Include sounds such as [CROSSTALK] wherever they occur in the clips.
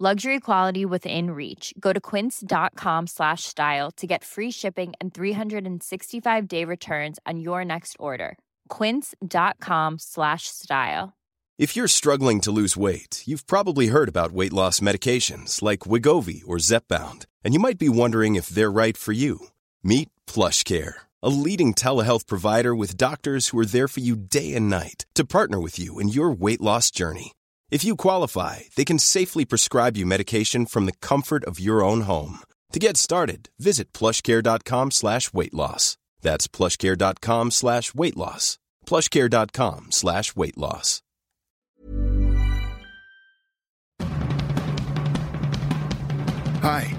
Luxury quality within reach. Go to quince.com slash style to get free shipping and 365 day returns on your next order. Quince.com slash style. If you're struggling to lose weight, you've probably heard about weight loss medications like Wegovy or Zepbound, and you might be wondering if they're right for you. Meet PlushCare, a leading telehealth provider with doctors who are there for you day and night to partner with you in your weight loss journey. If you qualify, they can safely prescribe you medication from the comfort of your own home. To get started, visit plushcare.com slash weight loss. That's plushcare.com slash weight loss. Plushcare.com slash weight loss. Hi,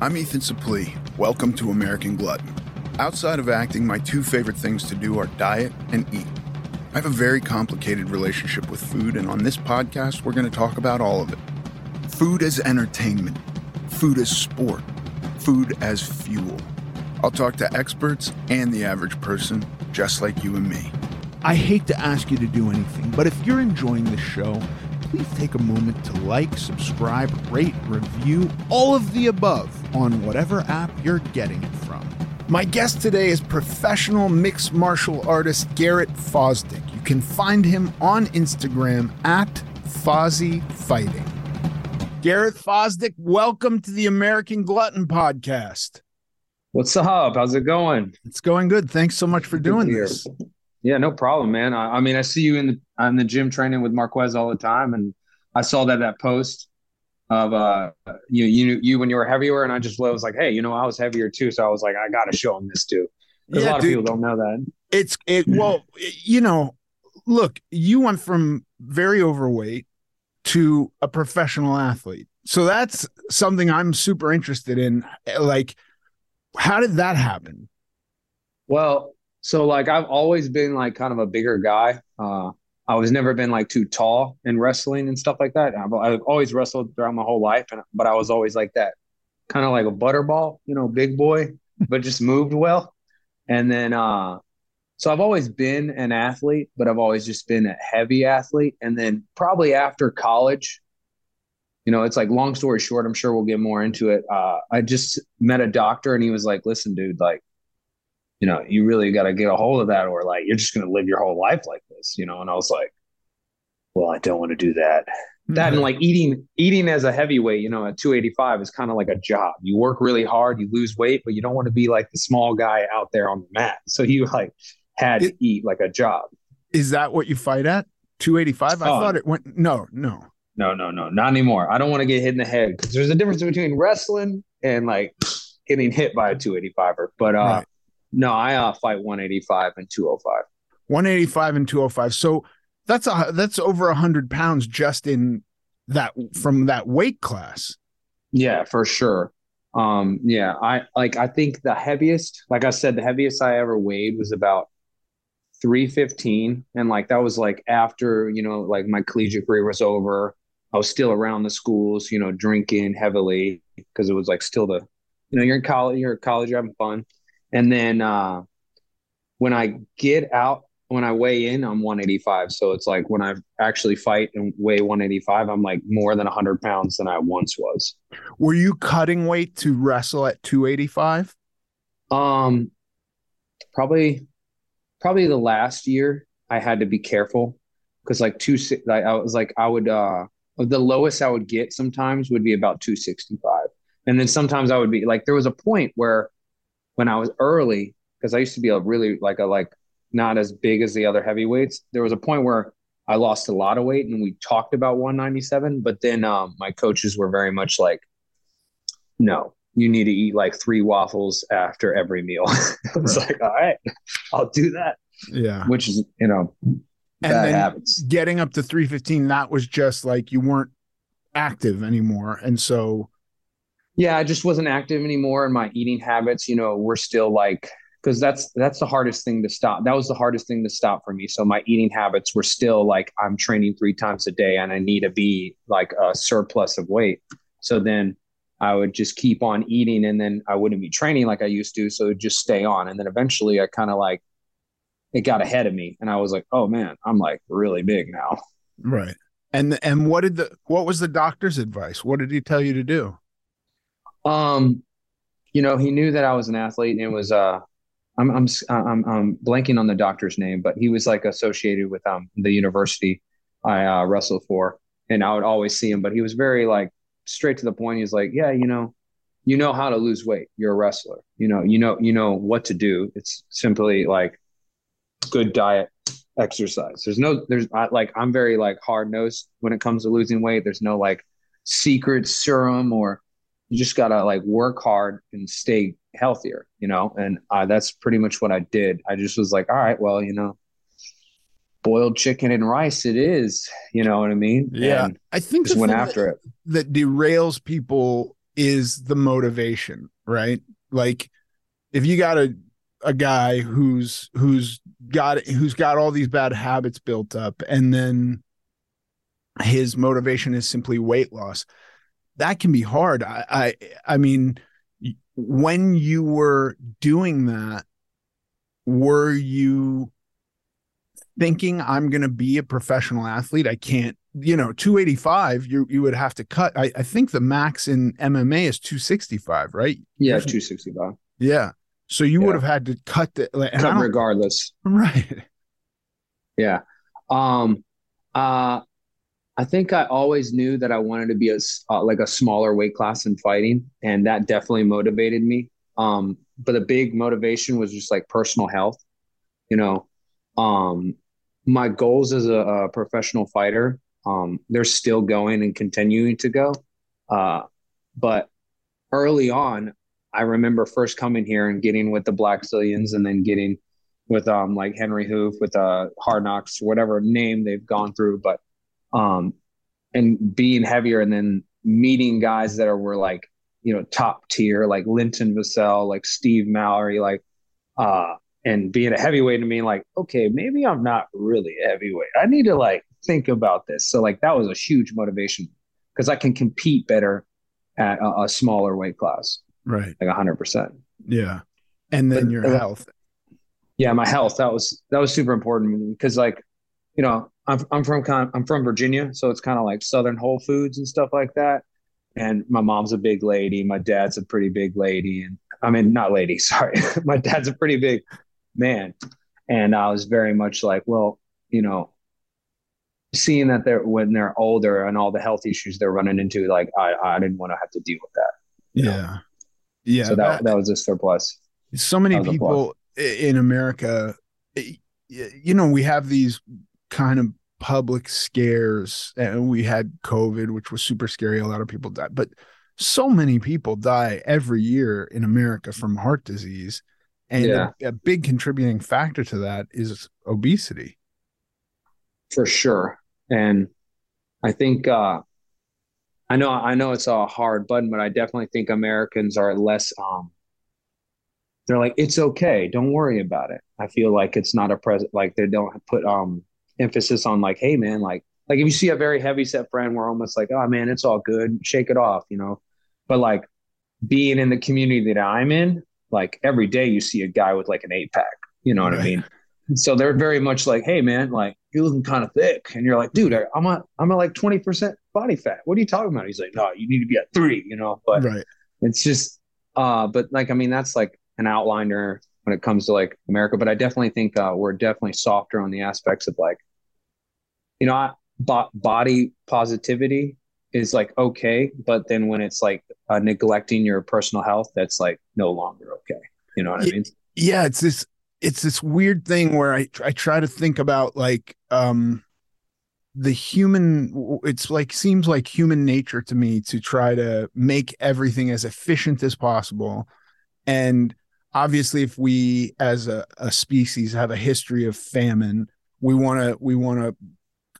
I'm Ethan Suplee. Welcome to American Glutton. Outside of acting, my two favorite things to do are diet and eat. I have a very complicated relationship with food, and on this podcast, we're going to talk about all of it food as entertainment, food as sport, food as fuel. I'll talk to experts and the average person, just like you and me. I hate to ask you to do anything, but if you're enjoying this show, please take a moment to like, subscribe, rate, review, all of the above on whatever app you're getting it from. My guest today is professional mixed martial artist Garrett Fosdick. You can find him on Instagram at Fozzy Fighting. Garrett Fosdick, welcome to the American Glutton Podcast. What's up? How's it going? It's going good. Thanks so much for doing this. Yeah, no problem, man. I, I mean, I see you in the in the gym training with Marquez all the time, and I saw that that post of uh you you you when you were heavier, and I just was like, hey, you know, I was heavier too, so I was like, I got to show him this too, because Yeah, a lot dude. of people don't know that. It's it well, you know, look, you went from very overweight to a professional athlete. So that's something I'm super interested in. Like, how did that happen? Well, so like I've always been like kind of a bigger guy. Uh, I was never been like too tall in wrestling and stuff like that. I've, I've always wrestled throughout my whole life, and but I was always like that, kind of like a butterball, you know, big boy, but just moved well. And then, uh, so I've always been an athlete, but I've always just been a heavy athlete. And then probably after college, you know, it's like long story short. I'm sure we'll get more into it. Uh, I just met a doctor, and he was like, "Listen, dude, like." You know, you really got to get a hold of that, or like you're just going to live your whole life like this, you know. And I was like, well, I don't want to do that. That and like eating, eating as a heavyweight, you know, at 285 is kind of like a job. You work really hard, you lose weight, but you don't want to be like the small guy out there on the mat. So you like had to eat like a job. Is that what you fight at? 285? I Oh. thought it went no, no. No, no, no, not anymore. I don't want to get hit in the head because there's a difference between wrestling and like getting hit by a 285er. But uh, Right. No, I uh, fight 185 and 205. 185 and 205. So that's a that's over a hundred pounds just in that from that weight class. Yeah, for sure. Um, yeah, I like I think the heaviest, like I said, the heaviest I ever weighed was about 315. And like that was like after, you know, like my collegiate career was over. I was still around the schools, you know, drinking heavily because it was like still the, you know, you're in college, you're at college, you're having fun. And then uh when I get out, when I weigh in, I'm 185. So it's like when I actually fight and weigh 185, I'm like more than 100 pounds than I once was. Were you cutting weight to wrestle at 285? Um, probably, probably the last year I had to be careful because like two, si- I was like I would uh the lowest I would get sometimes would be about two sixty five, and then sometimes I would be like there was a point where when I was early, because I used to be a really like a like not as big as the other heavyweights. There was a point where I lost a lot of weight and we talked about 197, but then um, my coaches were very much like, no, you need to eat like three waffles after every meal. [LAUGHS] I was right. like, all right, I'll do that. Yeah. Which is, you know, and habits. Getting up to 315, that was just like you weren't active anymore. And so. Yeah, I just wasn't active anymore. And my eating habits, you know, were still like because that's that's the hardest thing to stop. That was the hardest thing to stop for me. So my eating habits were still like I'm training three times a day and I need to be like a surplus of weight. So then I would just keep on eating and then I wouldn't be training like I used to. So just stay on. And then eventually I kind of like it got ahead of me and I was like, oh man, I'm like really big now. Right. And and what did the what was the doctor's advice? What did he tell you to do? Um, you know, he knew that I was an athlete and it was uh I'm I'm I'm, I'm blanking on the doctor's name, but he was like associated with um the university I uh, wrestled for, and I would always see him. But he was very like straight to the point. He's like, yeah, you know, you know how to lose weight. You're a wrestler. You know, you know, you know what to do. It's simply like good diet, exercise. There's no, there's I, like I'm very like hard nosed when it comes to losing weight. There's no like secret serum or you just gotta like work hard and stay healthier, you know? And uh, that's pretty much what I did. I just was like, all right, well, you know, boiled chicken and rice it is, you know what I mean? Yeah. And I think just went after that, it. That derails people is the motivation, right? Like if you got a a guy who's who's got who's got all these bad habits built up and then his motivation is simply weight loss that can be hard i i, I mean when you were doing that, were you thinking I'm going to be a professional athlete? I can't, you know, 285, you you would have to cut. I, I think the max in MMA is 265, right? Yeah, 265. Yeah. So you yeah. would have had to cut the cut regardless. [LAUGHS] Right. Yeah. Um uh I think I always knew that I wanted to be a uh, like a smaller weight class in fighting, and that definitely motivated me. Um, but the big motivation was just like personal health. You know, um, my goals as a, a professional fighter, um, they're still going and continuing to go. Uh, but early on, I remember first coming here and getting with the Blackzilians, and then getting with um like Henri Hooft with uh Hard Knocks, whatever name they've gone through, but um, and being heavier and then meeting guys that are were like you know top tier like Linton Vassell, like Steve Mallory, like uh, and being a heavyweight and being like, okay, maybe I'm not really a heavyweight. I need to like think about this. So like that was a huge motivation because I can compete better at a, a, smaller weight class. Right. Like hundred percent. Yeah. And then but, your uh, health. Yeah, my health. That was that was super important because like, you know, I'm I'm from I'm from Virginia, so it's kind of like Southern Whole Foods and stuff like that. And my mom's a big lady, my dad's a pretty big lady, and I mean not lady, [LAUGHS] sorry, my dad's a pretty big man, and I was very much like, well, you know, seeing that they're when they're older and all the health issues they're running into, like I I didn't want to have to deal with that. Yeah, know? yeah. So that that, that was a surplus. So many people in America, you know, we have these kind of public scares and we had covid which was super scary. A lot of people died but so many people die every year in america from heart disease. And yeah. a, a, big contributing factor to that is obesity. For sure. And i think uh i know i know it's a hard button but i definitely think americans are less um they're like it's okay. Don't worry about it. I feel like it's not a present like they don't put um emphasis on like, hey man, like like if you see a very heavy set friend, we're almost like, oh man, it's all good, shake it off, you know. But like being in the community that I'm in, like every day you see a guy with like an eight pack, you know what right. I mean? So they're very much like, hey man, like you're looking kind of thick, and you're like, dude, I'm at I'm at like twenty percent body fat. What are you talking about? He's like, no, you need to be at three, you know. But right. it's just, uh, but like I mean, that's like an outliner when it comes to like America. But I definitely think uh, we're definitely softer on the aspects of like you know, I, bo- body positivity is like okay, but then when it's like uh, neglecting your personal health, that's like no longer okay. You know what I mean? Yeah, it's this it's this weird thing where I I try to think about like um the human it's like seems like human nature to me to try to make everything as efficient as possible and obviously if we as a, a species have a history of famine we want to we want to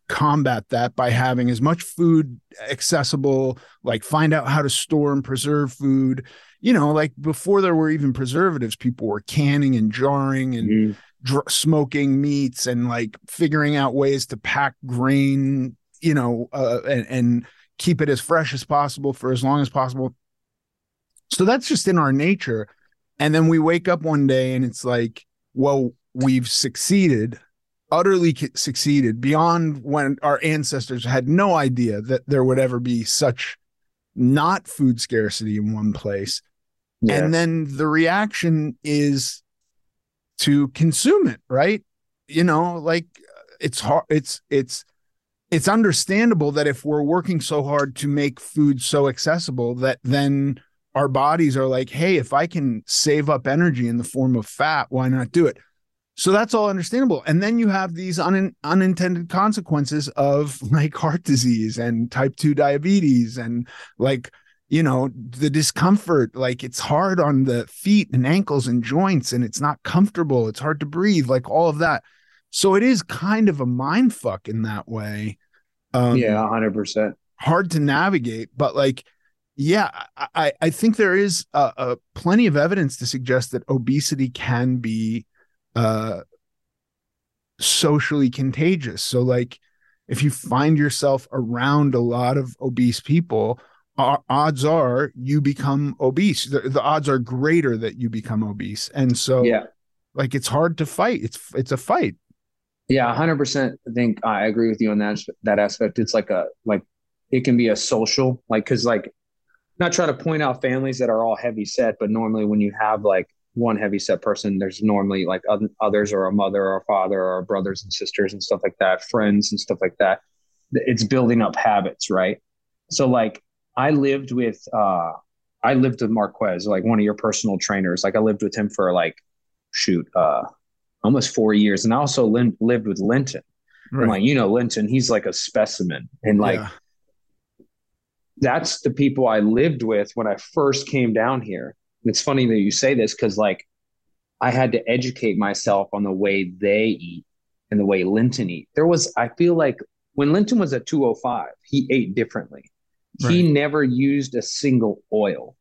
combat that by having as much food accessible like find out how to store and preserve food. You know like before there were even preservatives people were canning and jarring and mm-hmm. dr- smoking meats and like figuring out ways to pack grain you know uh, and, and keep it as fresh as possible for as long as possible. So that's just in our nature. And then we wake up one day and it's like well we've succeeded utterly succeeded beyond when our ancestors had no idea that there would ever be such not food scarcity in one place. And then the reaction is to consume it, right? You know, like it's hard, it's, it's, it's understandable that if we're working so hard to make food so accessible that then our bodies are like, hey, if I can save up energy in the form of fat, why not do it? So that's all understandable. And then you have these un- unintended consequences of [LAUGHS] like heart disease and type 2 diabetes and like, you know, the discomfort. Like it's hard on the feet and ankles and joints and it's not comfortable. It's hard to breathe, like all of that. So it is kind of a mind fuck in that way. Um, yeah, 100%. Hard to navigate, but like, yeah, I, I think there is a, a plenty of evidence to suggest that obesity can be uh socially contagious. So like if you find yourself around a lot of obese people odds are you become obese. The, the, odds are greater that you become obese. And so yeah. like it's hard to fight. It's it's a fight. Yeah 100% i think i agree with you on that that aspect. It's like a like it can be a social like because like not trying to point out families that are all heavy set but normally when you have like one heavy set person. There's normally like others or a mother or a father or brothers and sisters and stuff like that, friends and stuff like that. It's building up habits, right? So like I lived with uh I lived with Marquez, like one of your personal trainers. Like I lived with him for like shoot, uh almost four years. And I also li- lived with Linton. Right. And like, you know, Linton, he's like a specimen. And like yeah. that's the people I lived with when I first came down here it's funny that you say this because like I had to educate myself on the way they eat and the way Linton eat. There was, I feel like when Linton was at 205, he ate differently. Right. He never used a single oil.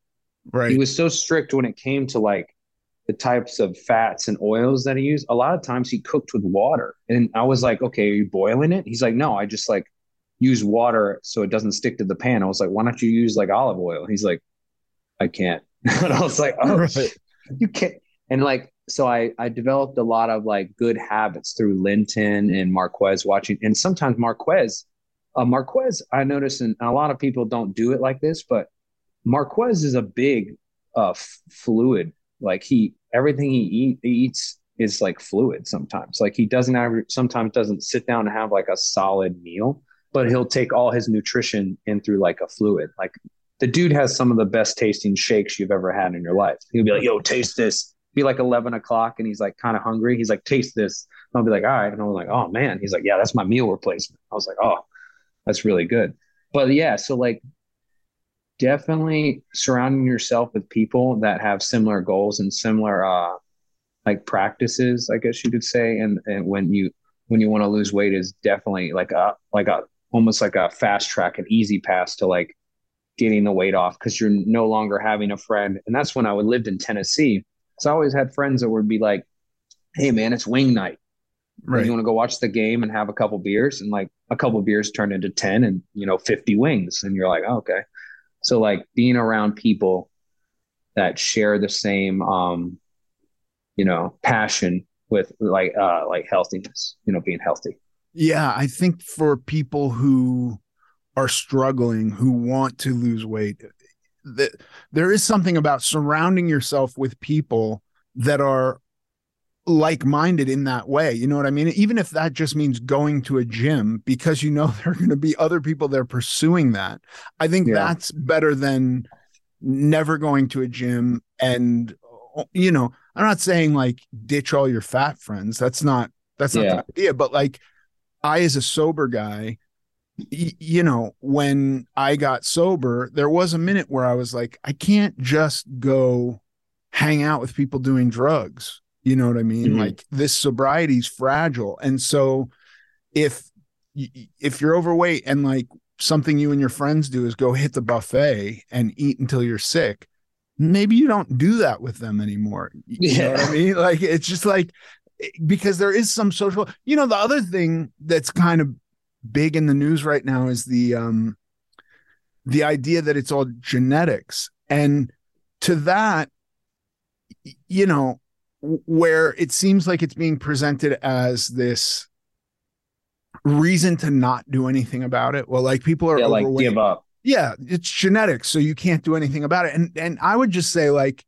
Right. He was so strict when it came to like the types of fats and oils that he used. A lot of times he cooked with water. And I was like, okay, are you boiling it? He's like, no, I just like use water so it doesn't stick to the pan. I was like, why don't you use like olive oil? He's like, I can't. [LAUGHS] and I was like, oh, right. you can't. And like, so I, I developed a lot of like good habits through Linton and Marquez watching. And sometimes Marquez, uh, Marquez, I notice, and a lot of people don't do it like this, but Marquez is a big uh, f- fluid. Like he, everything he eat, eats is like fluid sometimes. Like he doesn't ever, sometimes doesn't sit down and have like a solid meal, but he'll take all his nutrition in through like a fluid. Like the dude has some of the best tasting shakes you've ever had in your life. He'll be like, yo, taste this. Be like 11 o'clock and he's like kind of hungry. He's like, taste this. And I'll be like, all right. And I'm like, oh man. He's like, yeah, that's my meal replacement. I was like, oh, that's really good. But yeah, so like definitely surrounding yourself with people that have similar goals and similar uh like practices, I guess you could say. And and when you when you want to lose weight is definitely like a like a almost like a fast track, an easy pass to like getting the weight off because you're no longer having a friend. And that's when I would lived in Tennessee. So I always had friends that would be like, Hey man, it's wing night. Right. You want to go watch the game and have a couple beers and like a couple beers turned into 10 and you know 50 wings and you're like oh, okay so like being around people that share the same um you know passion with like uh like healthiness you know being healthy yeah i think for people who are struggling who want to lose weight that there is something about surrounding yourself with people that are like-minded in that way you know what i mean even if that just means going to a gym because you know [LAUGHS] there are going to be other people there pursuing that i think yeah. that's better than never going to a gym and you know I'm not saying like ditch all your fat friends. That's not that's not Yeah. the idea. But like I, as a sober guy, you know, when I got sober, there was a minute where I was like, I can't just go hang out with people doing drugs. You know what I mean? Mhm. Like this sobriety is fragile. And so if if you're overweight and like something you and your friends do is go hit the buffet and eat until you're sick, maybe you don't do that with them anymore. You know what I mean? Like it's just like because there is some social you know the other thing that's kind of big in the news right now is the um the idea that it's all genetics. And to that you know where it seems like it's being presented as this reason to not do anything about it. Well like people are Yeah, like give up. yeah it's genetics so you can't do anything about it. And and i would just say like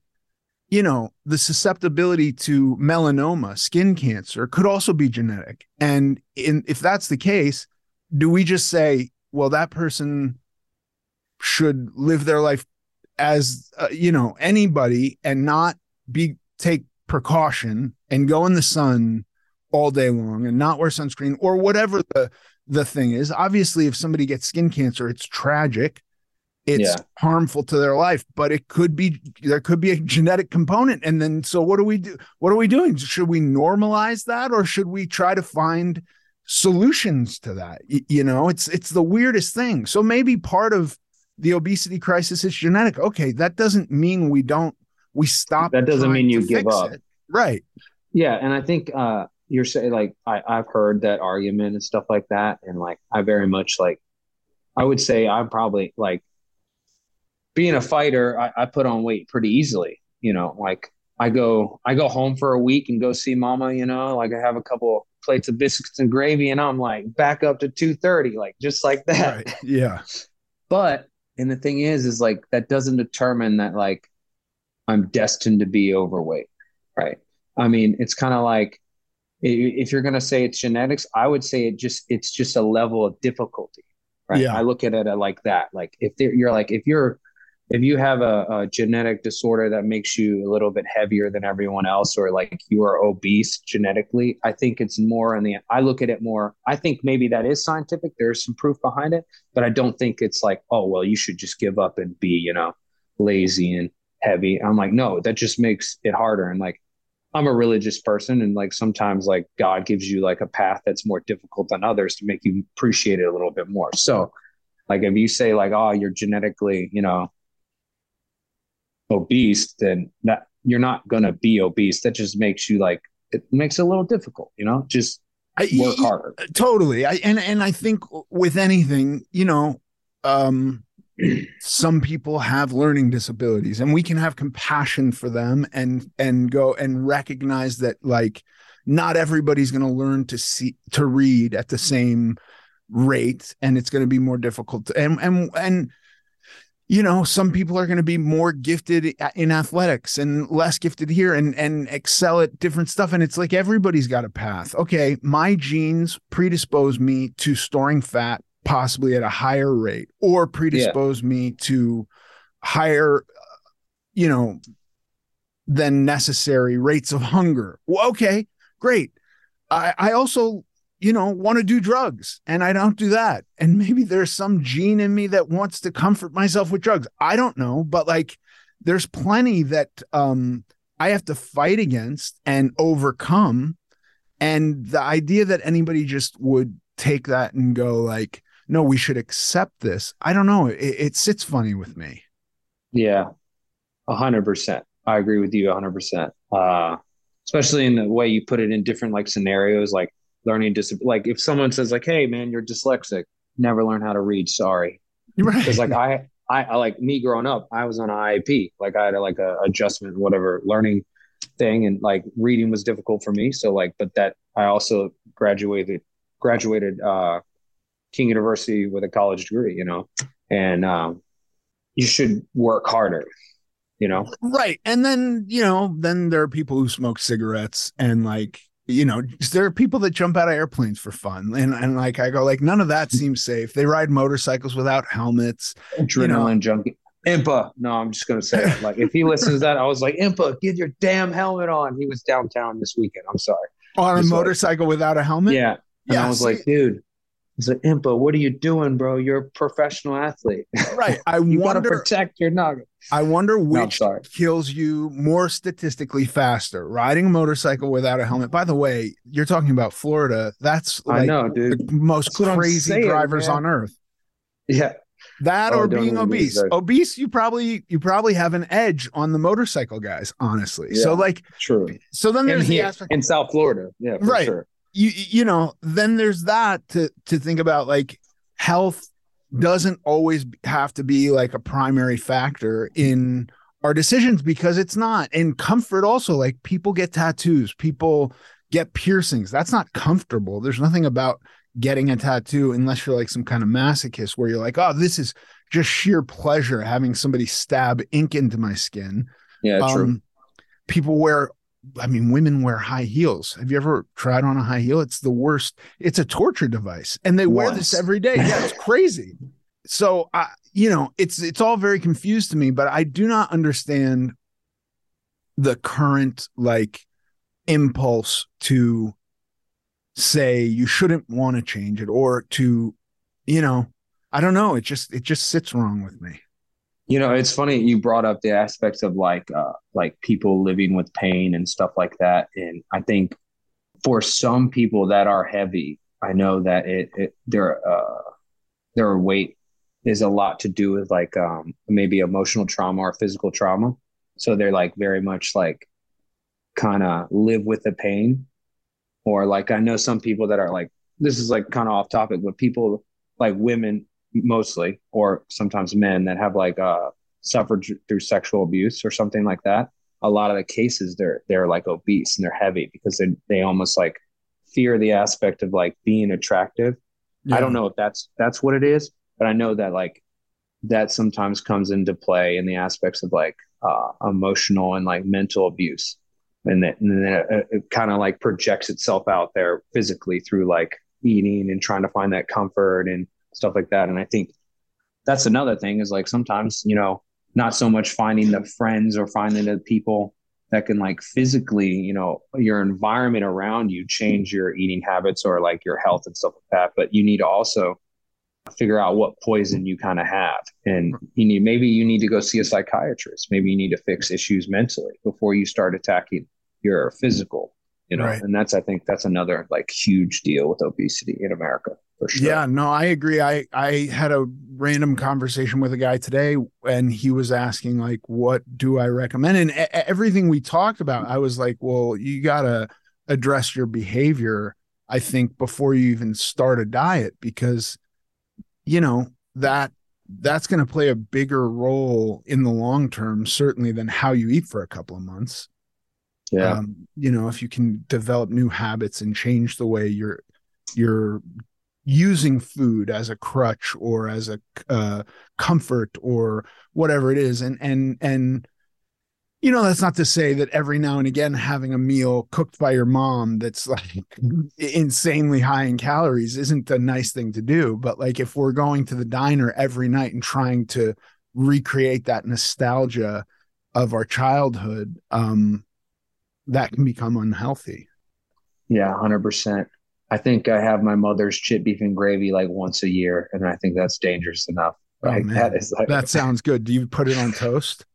you know the susceptibility to melanoma skin cancer could also be genetic. And in if that's the case do we just say well that person should live their life as uh, you know anybody and not be take precaution and go in the sun all day long and not wear sunscreen or whatever the the thing is? Obviously if somebody gets skin cancer it's tragic. It's Yeah. harmful to their life but it could be there could be a genetic component. And then so what do we do what are we doing? Should we normalize that or should we try to find solutions to that you know it's it's the weirdest thing so maybe part of the obesity crisis is genetic okay that doesn't mean we don't we stop That doesn't mean you give up. it. right Yeah, and I think uh you're saying like I, I've heard that argument and stuff like that, and like I very much like I would say I'm probably like being a fighter, I, I put on weight pretty easily. You know, like I go I go home for a week and go see mama, you know, like I have a couple plates of biscuits and gravy and I'm like back up to 230, like just like that. right yeah [LAUGHS] But and the thing is, is like that doesn't determine that like I'm destined to be overweight, right? I mean, it's kind of like if you're gonna say it's genetics, I would say it just it's just a level of difficulty, right? Yeah. I look at it uh, like that. Like if you're like if you're if you have a, a genetic disorder that makes you a little bit heavier than everyone else, or like you are obese genetically, I think it's more in the. I look at it more. I think maybe that is scientific. There's some proof behind it, but I don't think it's like, oh well, you should just give up and be, you know, lazy and heavy. I'm like, no, that just makes it harder. And like, I'm a religious person, and like sometimes like God gives you like a path that's more difficult than others to make you appreciate it a little bit more. So, like if you say like, oh, you're genetically, you know, obese, then that you're not gonna be obese. That just makes you like it makes it a little difficult, you know. Just I- work harder. totally i and and i think with anything you know um some people have learning disabilities and we can have compassion for them and and go and recognize that like not everybody's going to learn to see to read at the same rate and it's going to be more difficult to, and and and you know some people are going to be more gifted in athletics and less gifted here and and excel at different stuff. And it's like everybody's got a path. Okay my genes predispose me to storing fat possibly at a higher rate or predispose me to higher you know than necessary rates of hunger. Well, okay great. I i also you know want to do drugs and i don't do that. And maybe there's some gene in me that wants to comfort myself with drugs. I don't know but like there's plenty that um i have to fight against and overcome. And the idea that anybody just would take that and go like no we should accept this i don't know. It, it sits funny with me. Yeah, a hundred percent. I agree with you a hundred percent. Uh, especially in the way you put it in different like scenarios, like learning dis. Like if someone says like, "Hey, man, you're dyslexic. Never learn how to read. Sorry." [LAUGHS] right Because like I, I, I like me growing up, I was on IEP. Like I had a, like a adjustment, whatever learning thing, and like reading was difficult for me. So like, but that I also graduated graduated uh, King University with a college degree. You know, and um, you should work harder. You know. right and then you know then there are people who smoke cigarettes and like you know there are people that jump out of airplanes for fun and and like i go like none of that mm-hmm. seems safe they ride motorcycles without helmets adrenaline junkie. Impa. No, I'm just gonna say it. [LAUGHS] Like if he listens to that, I was like, Impa, get your damn helmet on. He was downtown this weekend. I'm sorry. On a like- motorcycle without a helmet? Yeah. And I was like, dude, he's like, Impa, what are you doing, bro? You're a professional athlete. Right. [LAUGHS] I you wonder protect your noggin. I wonder which sorry. kills you more statistically faster, riding a motorcycle without a helmet. By the way, you're talking about Florida. That's I know, dude. the most That's crazy saying, drivers man. on earth. Yeah. That Oh, or being even get me obese. Obese, you probably you probably have an edge on the motorcycle guys, honestly. So like True. so then there's the here aspect in South Florida. Yeah, for Right. sure. You you know, then there's that to to think about like health doesn't always have to be like a primary factor in our decisions because it's not. And comfort also like people get tattoos, people get piercings. That's not comfortable. There's nothing about getting a tattoo unless you're like some kind of masochist where you're like, "Oh, this is just sheer pleasure having somebody stab ink into my skin." Yeah, true. Um, people wear, I mean, women wear high heels. Have you ever tried on a high heel? It's the worst. It's a torture device, and they wear this every day. Yeah, it's [LAUGHS] crazy. So, I, you know, it's it's all very confused to me, but I do not understand the current like impulse to say you shouldn't want to change it or to, you know, I don't know. It just it just sits wrong with me. You know, it's funny you brought up the aspects of like uh like people living with pain and stuff like that. And I think for some people that are heavy, I know that it, it their uh their weight is a lot to do with like um maybe emotional trauma or physical trauma. So they're like very much like kind of live with the pain. Or like I know some people that are like this is like kind of off topic, but people like women mostly, or sometimes men that have like uh suffered through sexual abuse or something like that. A lot of the cases they're they're like obese and they're heavy because they they almost like fear the aspect of like being attractive. I don't know if that's that's what it is, but I know that like that sometimes comes into play in the aspects of like uh, emotional and like mental abuse, and, that, and then it, it kind of like projects itself out there physically through like eating and trying to find that comfort and stuff like that. And I think that's another thing is like sometimes you know not so much finding the friends or finding the people that can like physically you know your environment around you change your eating habits or like your health and stuff like that. But you need to also figure out what poison you kind of have. And you need maybe you need to go see a psychiatrist. Maybe you need to fix issues mentally before you start attacking your physical you know Right. and that's i think that's another like huge deal with obesity in america for sure Yeah, no, I agree. I I had a random conversation with a guy today, and he was asking like, "What do I recommend?" And e- everything we talked about, I was like, "Well, you gotta address your behavior." I think before you even start a diet, because you know that that's going to play a bigger role in the long term, certainly than how you eat for a couple of months. Yeah. Um, you know, if you can develop new habits and change the way you're you're using food as a crutch or as a uh, comfort or whatever it is, and and and you know that's not to say that every now and again having a meal cooked by your mom that's like [LAUGHS] insanely high in calories isn't a nice thing to do. But like if we're going to the diner every night and trying to recreate that nostalgia of our childhood um that can become unhealthy Yeah, hundred percent. I think I have my mother's chip beef and gravy like once a year, and I think that's dangerous enough. Oh, that is like that sounds good do you put it on toast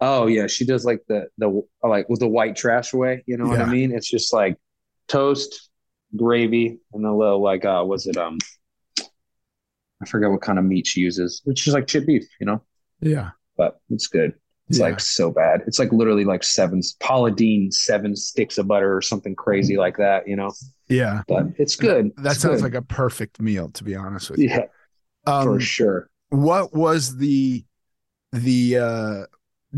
Oh yeah, she does like the the like with the white trash way. You know what I mean? It's just like toast, gravy, and a little like uh, was it um, I forget what kind of meat she uses. It's just like chip beef, you know. yeah But it's good. It's Yeah. like so bad. It's like literally like seven Paula Deen seven sticks of butter or something crazy like that, you know. yeah But it's good. that It's sounds good. like a perfect meal to be honest with you yeah, um, for sure. what was the the uh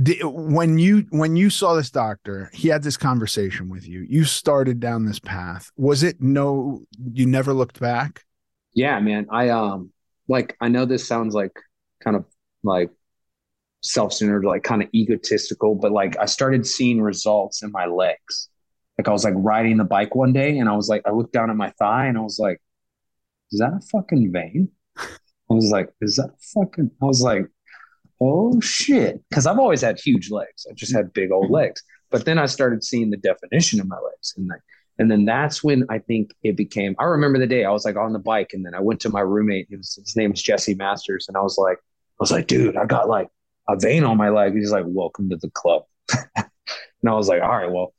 di- when you when you saw this doctor he had this conversation with you you started down this path was it no you never looked back Yeah, man. I um like I know this sounds like kind of like self-centered, like kind of egotistical, but like I started seeing results in my legs. Like I was like riding the bike one day and I was like I looked down at my thigh and I was like, is that a fucking vein? I was like, is that fucking I was like, oh shit. Cause I've always had huge legs. I just had big old legs. But then I started seeing the definition of my legs. And like, and then that's when I think it became, I remember the day I was like on the bike and then I went to my roommate. Was, his name was Jesse Masters. And I was like, I was like, dude, I got like a vein on my leg. He's like, welcome to the club. [LAUGHS] and I was like, all right, well,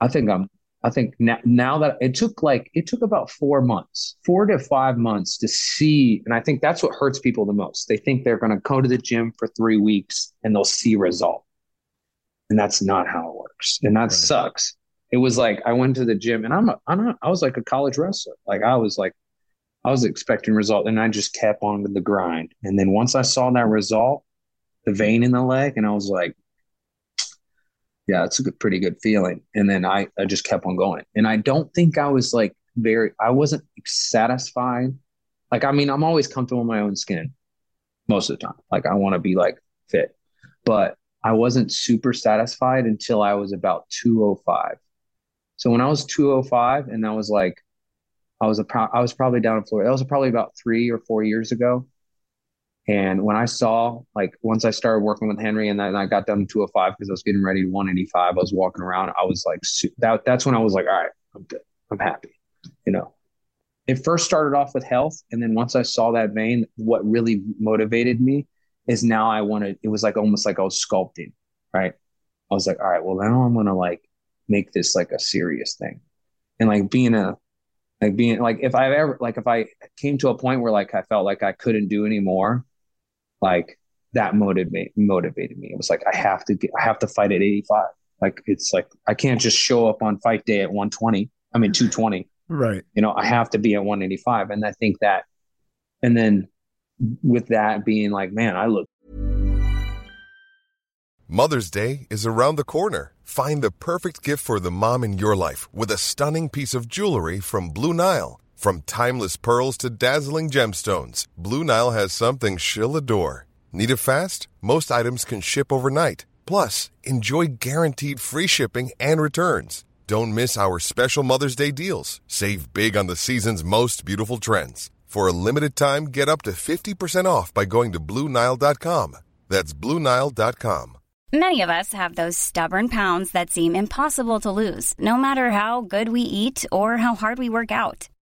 I think I'm, I think now, now that it took like, it took about four months, four to five months to see. And I think that's what hurts people the most. They think they're going to go to the gym for three weeks and they'll see result. And that's not how it works. And that right. sucks. It was like, I went to the gym and I'm, a, I'm a, I was like a college wrestler. Like I was like, I was expecting result and I just kept on with the grind. And then once I saw that result, the vein in the leg, and I was like, yeah, it's a good, pretty good feeling. And then I, I just kept on going. And I don't think I was like very, I wasn't satisfied. Like, I mean, I'm always comfortable in my own skin most of the time. Like, I want to be like fit, but I wasn't super satisfied until I was about 205. So when I was 205 and that was like, I was a pro- I was probably down in Florida. That was probably about three or four years ago. And when I saw, like, once I started working with Henri and then I got down to 205 because I was getting ready to 185, I was walking around. I was like, that, that's when I was like, all right, I'm good. I'm happy. You know, it first started off with health. And then once I saw that vein, what really motivated me is now I wanted, it was like almost like I was sculpting, right? I was like, all right, well, now I'm going to like make this like a serious thing. And like being a, like being like if I ever like if I came to a point where like I felt like I couldn't do anymore, like that motivated motivated me. It was like I have to get, I have to fight at 85. Like it's like I can't just show up on fight day at 120. I mean 220. Right. You know, I have to be at 185. And I think that and then with that being like, man, I look Mother's Day is around the corner. Find the perfect gift for the mom in your life with a stunning piece of jewelry from Blue Nile. From timeless pearls to dazzling gemstones, Blue Nile has something she'll adore. Need it fast? Most items can ship overnight. Plus, enjoy guaranteed free shipping and returns. Don't miss our special Mother's Day deals. Save big on the season's most beautiful trends. For a limited time, get up to 50% off by going to Bluenile.com. That's Bluenile.com. Many of us have those stubborn pounds that seem impossible to lose, no matter how good we eat or how hard we work out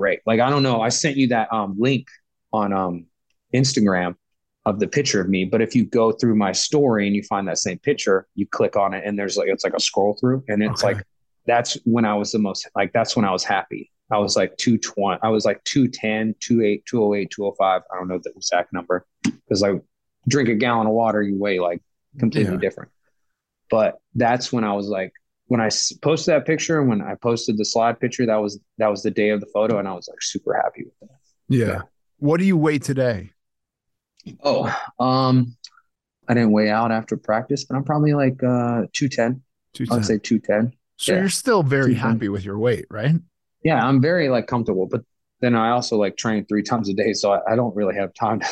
great. Like I don't know, I sent you that um, link on um, Instagram of the picture of me, but if you go through my story and you find that same picture, you click on it and there's like it's like a scroll through and it's okay. like that's when I was the most like that's when I was happy. I was like 220, I was like 210, 28, 208, 205. I don't know the exact number because I drink a gallon of water, you weigh like completely yeah. different. But that's when I was like, when I posted that picture and when I posted the slide picture, that was that was the day of the photo, and I was like super happy with that. Yeah. yeah. What do you weigh today? Oh, um, I didn't weigh out after practice, but I'm probably like uh 210. 210. I'd say 210. So yeah. you're still very happy with your weight, right? Yeah, I'm very like comfortable, but then I also like train three [LAUGHS] times a day, so I, I don't really have time to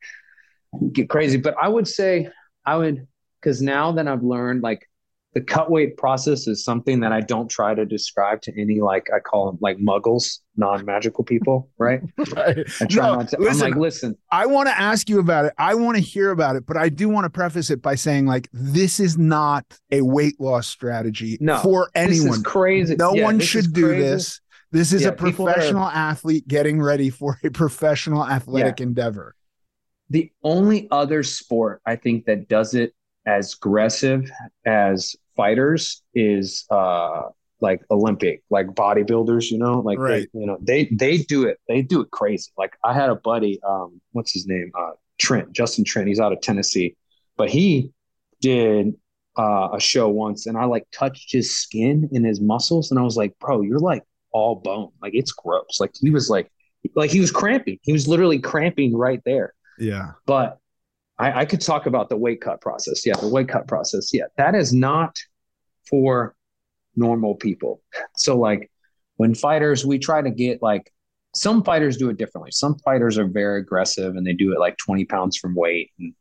[LAUGHS] get crazy. But I would say I would because now that I've learned like the cut weight process is something that I don't try to describe to any like I call them like muggles, non-magical people, right? [LAUGHS] right. I try no, not to. Listen, I'm like, listen. I want to ask you about it. I want to hear about it, but I do want to preface it by saying like this is not a weight loss strategy no, for anyone. crazy. No yeah, one should do crazy. this. This is yeah, a professional are, athlete getting ready for a professional athletic yeah. endeavor. The only other sport I think that does it as aggressive as fighters is uh like Olympic, like bodybuilders, you know, like Right. they, you know, they they do it, they do it crazy. Like I had a buddy, um, what's his name? Uh Trent, Justin Trent, he's out of Tennessee, but he did uh, a show once and I like touched his skin and his muscles and I was like, bro, you're like all bone. Like it's gross. Like he was like like he was cramping. He was literally cramping right there. Yeah. But I, I could talk about the weight cut process. Yeah, the weight cut process. Yeah, that is not for normal people. So like when fighters, we try to get like some fighters do it differently. Some fighters are very aggressive and they do it like 20 pounds from weight and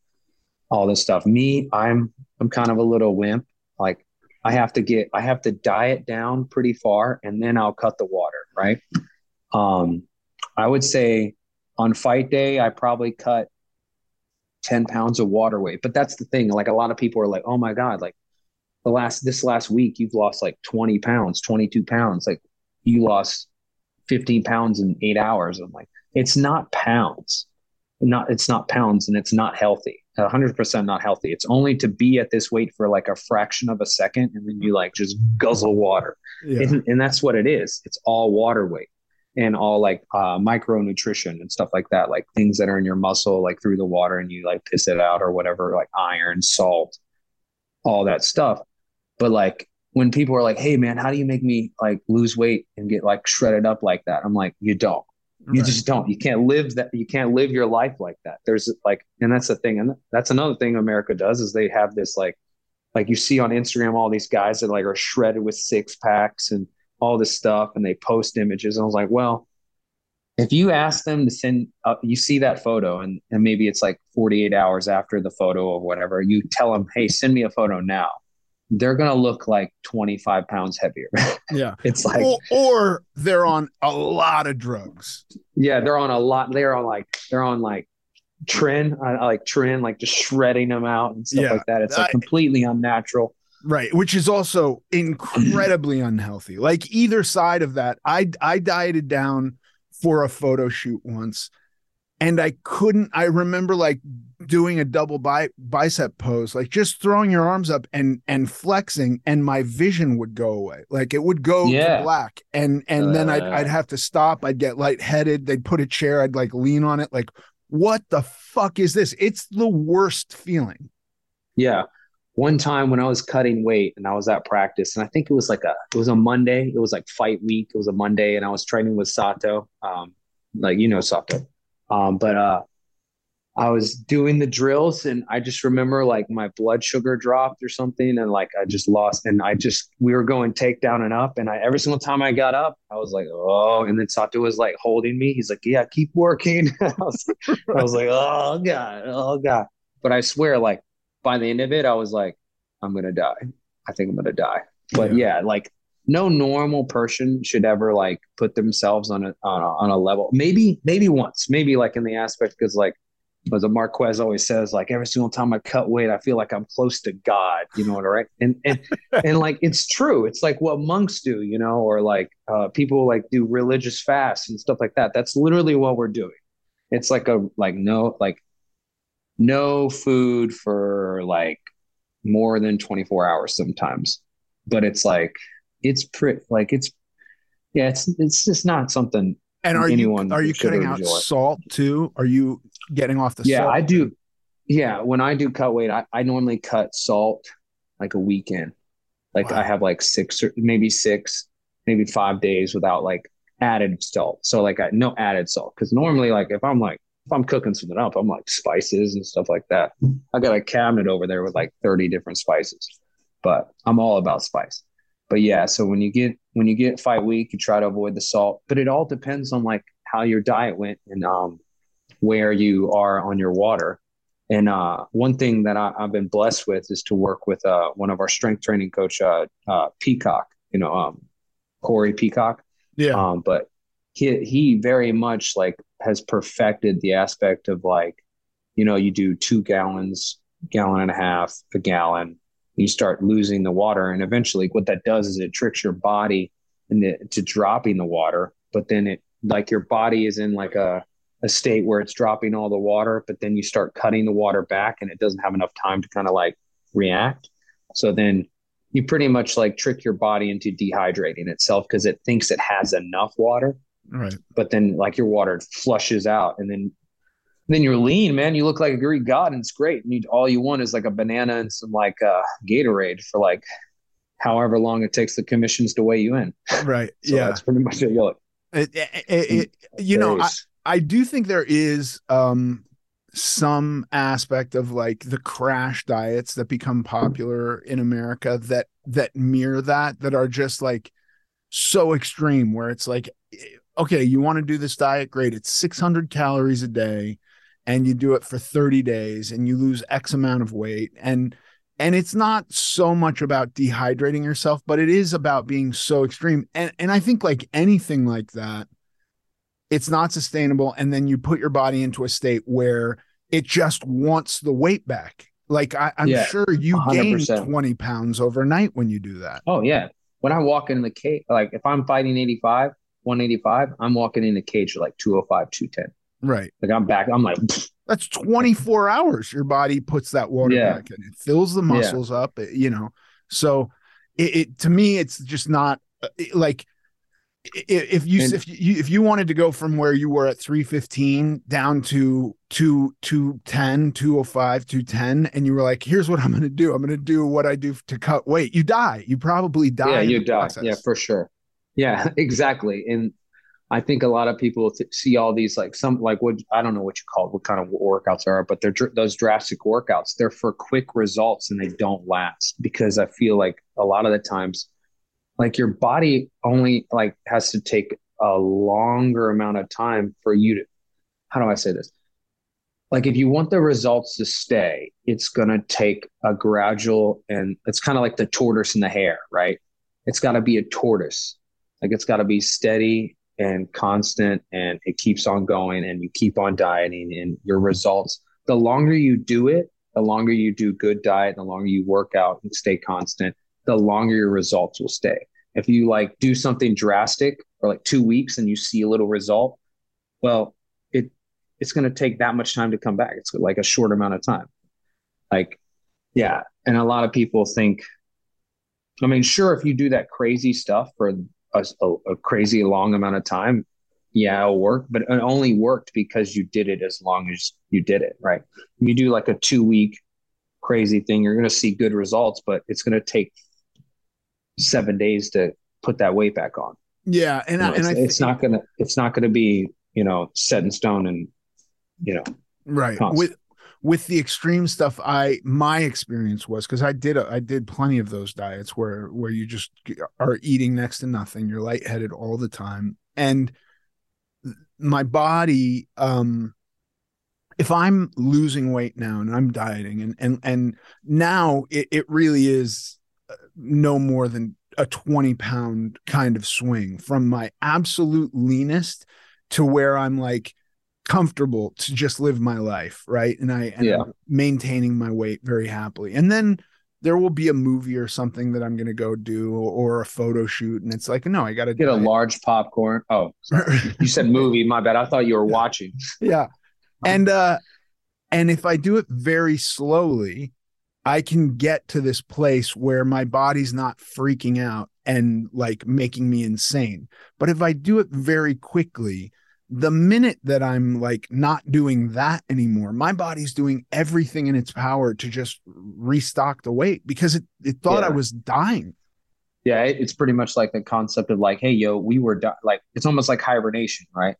all this stuff. Me, I'm I'm kind of a little wimp. Like I have to get I have to diet down pretty far and then I'll cut the water, right? Um I would say on fight day I probably cut 10 pounds of water weight. But that's the thing. Like a lot of people are like, oh my God, like the last this last week you've lost like 20 pounds, 22 pounds. Like you lost 15 pounds in eight hours. I'm like, it's not pounds. Not it's not pounds and it's not healthy. 100% not healthy. It's only to be at this weight for like a fraction of a second and then you like just guzzle water. Yeah. And, and that's what it is. It's all water weight and all like uh, micronutrition and stuff like that, like things that are in your muscle, like through the water and you like piss it out or whatever, like iron, salt, all that stuff. But like when people are like, hey man, how do you make me like lose weight and get like shredded up like that? I'm like, you don't. You Right. just don't. You can't live that. You can't live your life like that. There's like, and that's the thing. And that's another thing America does is they have this like, like you see on Instagram, all these guys that like are shredded with six packs and all this stuff, and they post images. And I was like, well, if you ask them to send, uh, you see that photo, and and maybe it's like 48 hours after the photo or whatever. You tell them, hey, send me a photo now. They're gonna look like 25 pounds heavier. [LAUGHS] Yeah. it's like, or, or they're on a lot of drugs. yeah, they're on a lot. They're on like they're on like tren, I, I like tren, like just shredding them out and stuff Yeah. like that. It's like I- completely unnatural. Right, which is also incredibly unhealthy. Like either side of that, I I dieted down for a photo shoot once, and I couldn't. I remember like doing a double bi- bicep pose, like just throwing your arms up and and flexing, and my vision would go away. Like it would go Yeah. to black, and and then I'd Uh. I'd have to stop. I'd get lightheaded. They'd put a chair. I'd like lean on it. Like what the fuck is this? It's the worst feeling. Yeah. One time when I was cutting weight and I was at practice, and I think it was like a it was a Monday. It was like fight week. It was a Monday, and I was training with Sato. Um, like you know Sato. Um, but uh I was doing the drills and I just remember like my blood sugar dropped or something and like I just lost and I just we were going takedown and up and I every single time I got up I was like oh and then Sato was like holding me he's like yeah keep working [LAUGHS] I was I was like oh god oh god but I swear like by the end of it I was like I'm gonna die I think I'm gonna die but yeah, like no normal person should ever like put themselves on a on a, on a level maybe maybe once maybe like in the aspect because like as a Marquez always says, like every single time I cut weight, I feel like I'm close to God. You know what I right? And and [LAUGHS] and like it's true. It's like what monks do, you know, or like uh, people like do religious fasts and stuff like that. That's literally what we're doing. It's like a like no like no food for like more than 24 hours sometimes. But it's like it's pretty like it's yeah, it's it's just not something And are anyone you are you cutting out enjoy. salt too? Are you getting off the yeah salt? i do yeah when i do cut weight i, I normally cut salt like a weekend like Wow. i have like six or maybe six maybe five days without like added salt so like I, no added salt because normally like if i'm like if i'm cooking something up i'm like spices and stuff like that i got a cabinet over there with like 30 different spices but i'm all about spice but yeah so when you get when you get fight week you try to avoid the salt but it all depends on like how your diet went and um where you are on your water. And uh, one thing that I, I've been blessed with is to work with uh, one of our strength training coach, uh, uh, Peacock. You know, um, Corey Peacock. Yeah. Um, but he he very much like has perfected the aspect of like, you know, you do two gallons, gallon and a half, a gallon. You start losing the water, and eventually, what that does is it tricks your body into to dropping the water. But then it like your body is in like a a state where it's dropping all the water, but then you start cutting the water back and it doesn't have enough time to kind of like react. So then you pretty much like trick your body into dehydrating itself because it thinks it has enough water. Right. But then like your water flushes out and then then you're lean, man. You look like a Greek god and it's great. And you, all you want is like a banana and some like uh Gatorade for like however long it takes the commissions to weigh you in. [LAUGHS] Right. So yeah. that's pretty much it. You're like, It, it, it, you know, I. I do think there is um some aspect of like the crash diets that become popular in America that that mirror that that are just like so extreme where it's like okay, you want to do this diet great. It's 600 calories a day and you do it for 30 days and you lose x amount of weight and and it's not so much about dehydrating yourself but it is about being so extreme and and I think like anything like that it's not sustainable and then you put your body into a state where it just wants the weight back like I, i'm Yeah, sure you gain 100%. 20 pounds overnight when you do that oh yeah. When I walk in the cage, like if I'm fighting 85, 185, I'm walking in the cage at like 205, 210. right Like I'm back. I'm like, pfft, [LAUGHS] that's 24 hours your body puts that water Yeah. back in it fills the Yeah. muscles up you know so it, it to me it's just not uh, it- like if you And- if you if you wanted to go from where you were at 315 down to to 210 205 210 and you were like here's what i'm going to do i'm going to do what i do to cut weight you die you probably die yeah, you die. process. Yeah, for sure. Yeah, [LAUGHS] exactly. And I think a lot of people th- see all these like some like what I don't know what you call it, what kind of workouts are, but they're dr- those drastic workouts. They're for quick results and they don't last because I feel like a lot of the times, like your body only like has to take a longer amount of time for you to. How do I say this? Like if you want the results to stay, it's gonna take a gradual and it's kind of like the tortoise and the hare, right? It's got to be a tortoise. Like it's got to be steady and constant and it keeps on going and you keep on dieting and your results the longer you do it the longer you do good diet the longer you work out and stay constant the longer your results will stay. If you like do something drastic for like two weeks and you see a little result well it it's going to take that much time to come back. It's like a short amount of time. Like yeah and a lot of people think i mean sure if you do that crazy stuff for a, a, crazy long amount of time, yeah, it'll work. But it only worked because you did it as long as you did it, right? If you do like a two week crazy thing, you're going to see good results, but it's going to take seven days to put that weight back on. yeah and, You I and it's, I it's not going to it's not going to be you know set in stone and you know right constant. with with the extreme stuff i my experience was because i did a, i did plenty of those diets where where you just are eating next to nothing. You're lightheaded all the time. And my body um if i'm losing weight now and i'm dieting and and and now it, it really is uh, no more than a 20 pound kind of swing from my absolute leanest to where i'm like comfortable to just live my life right and i and Yeah. Maintaining my weight very happily and then there will be a movie or something that i'm going to go do or a photo shoot and it's like no i got to get a large popcorn. Oh, [LAUGHS] you said movie. My bad. I thought you were watching. yeah and uh and if i do it very slowly i can get to this place where my body's not freaking out and like making me insane but if i do it very quickly the minute that i'm like not doing that anymore my body's doing everything in its power to just restock the weight because it, it thought i was dying Yeah, it's pretty much like the concept of like, hey, yo, we were di- like, it's almost like hibernation, right?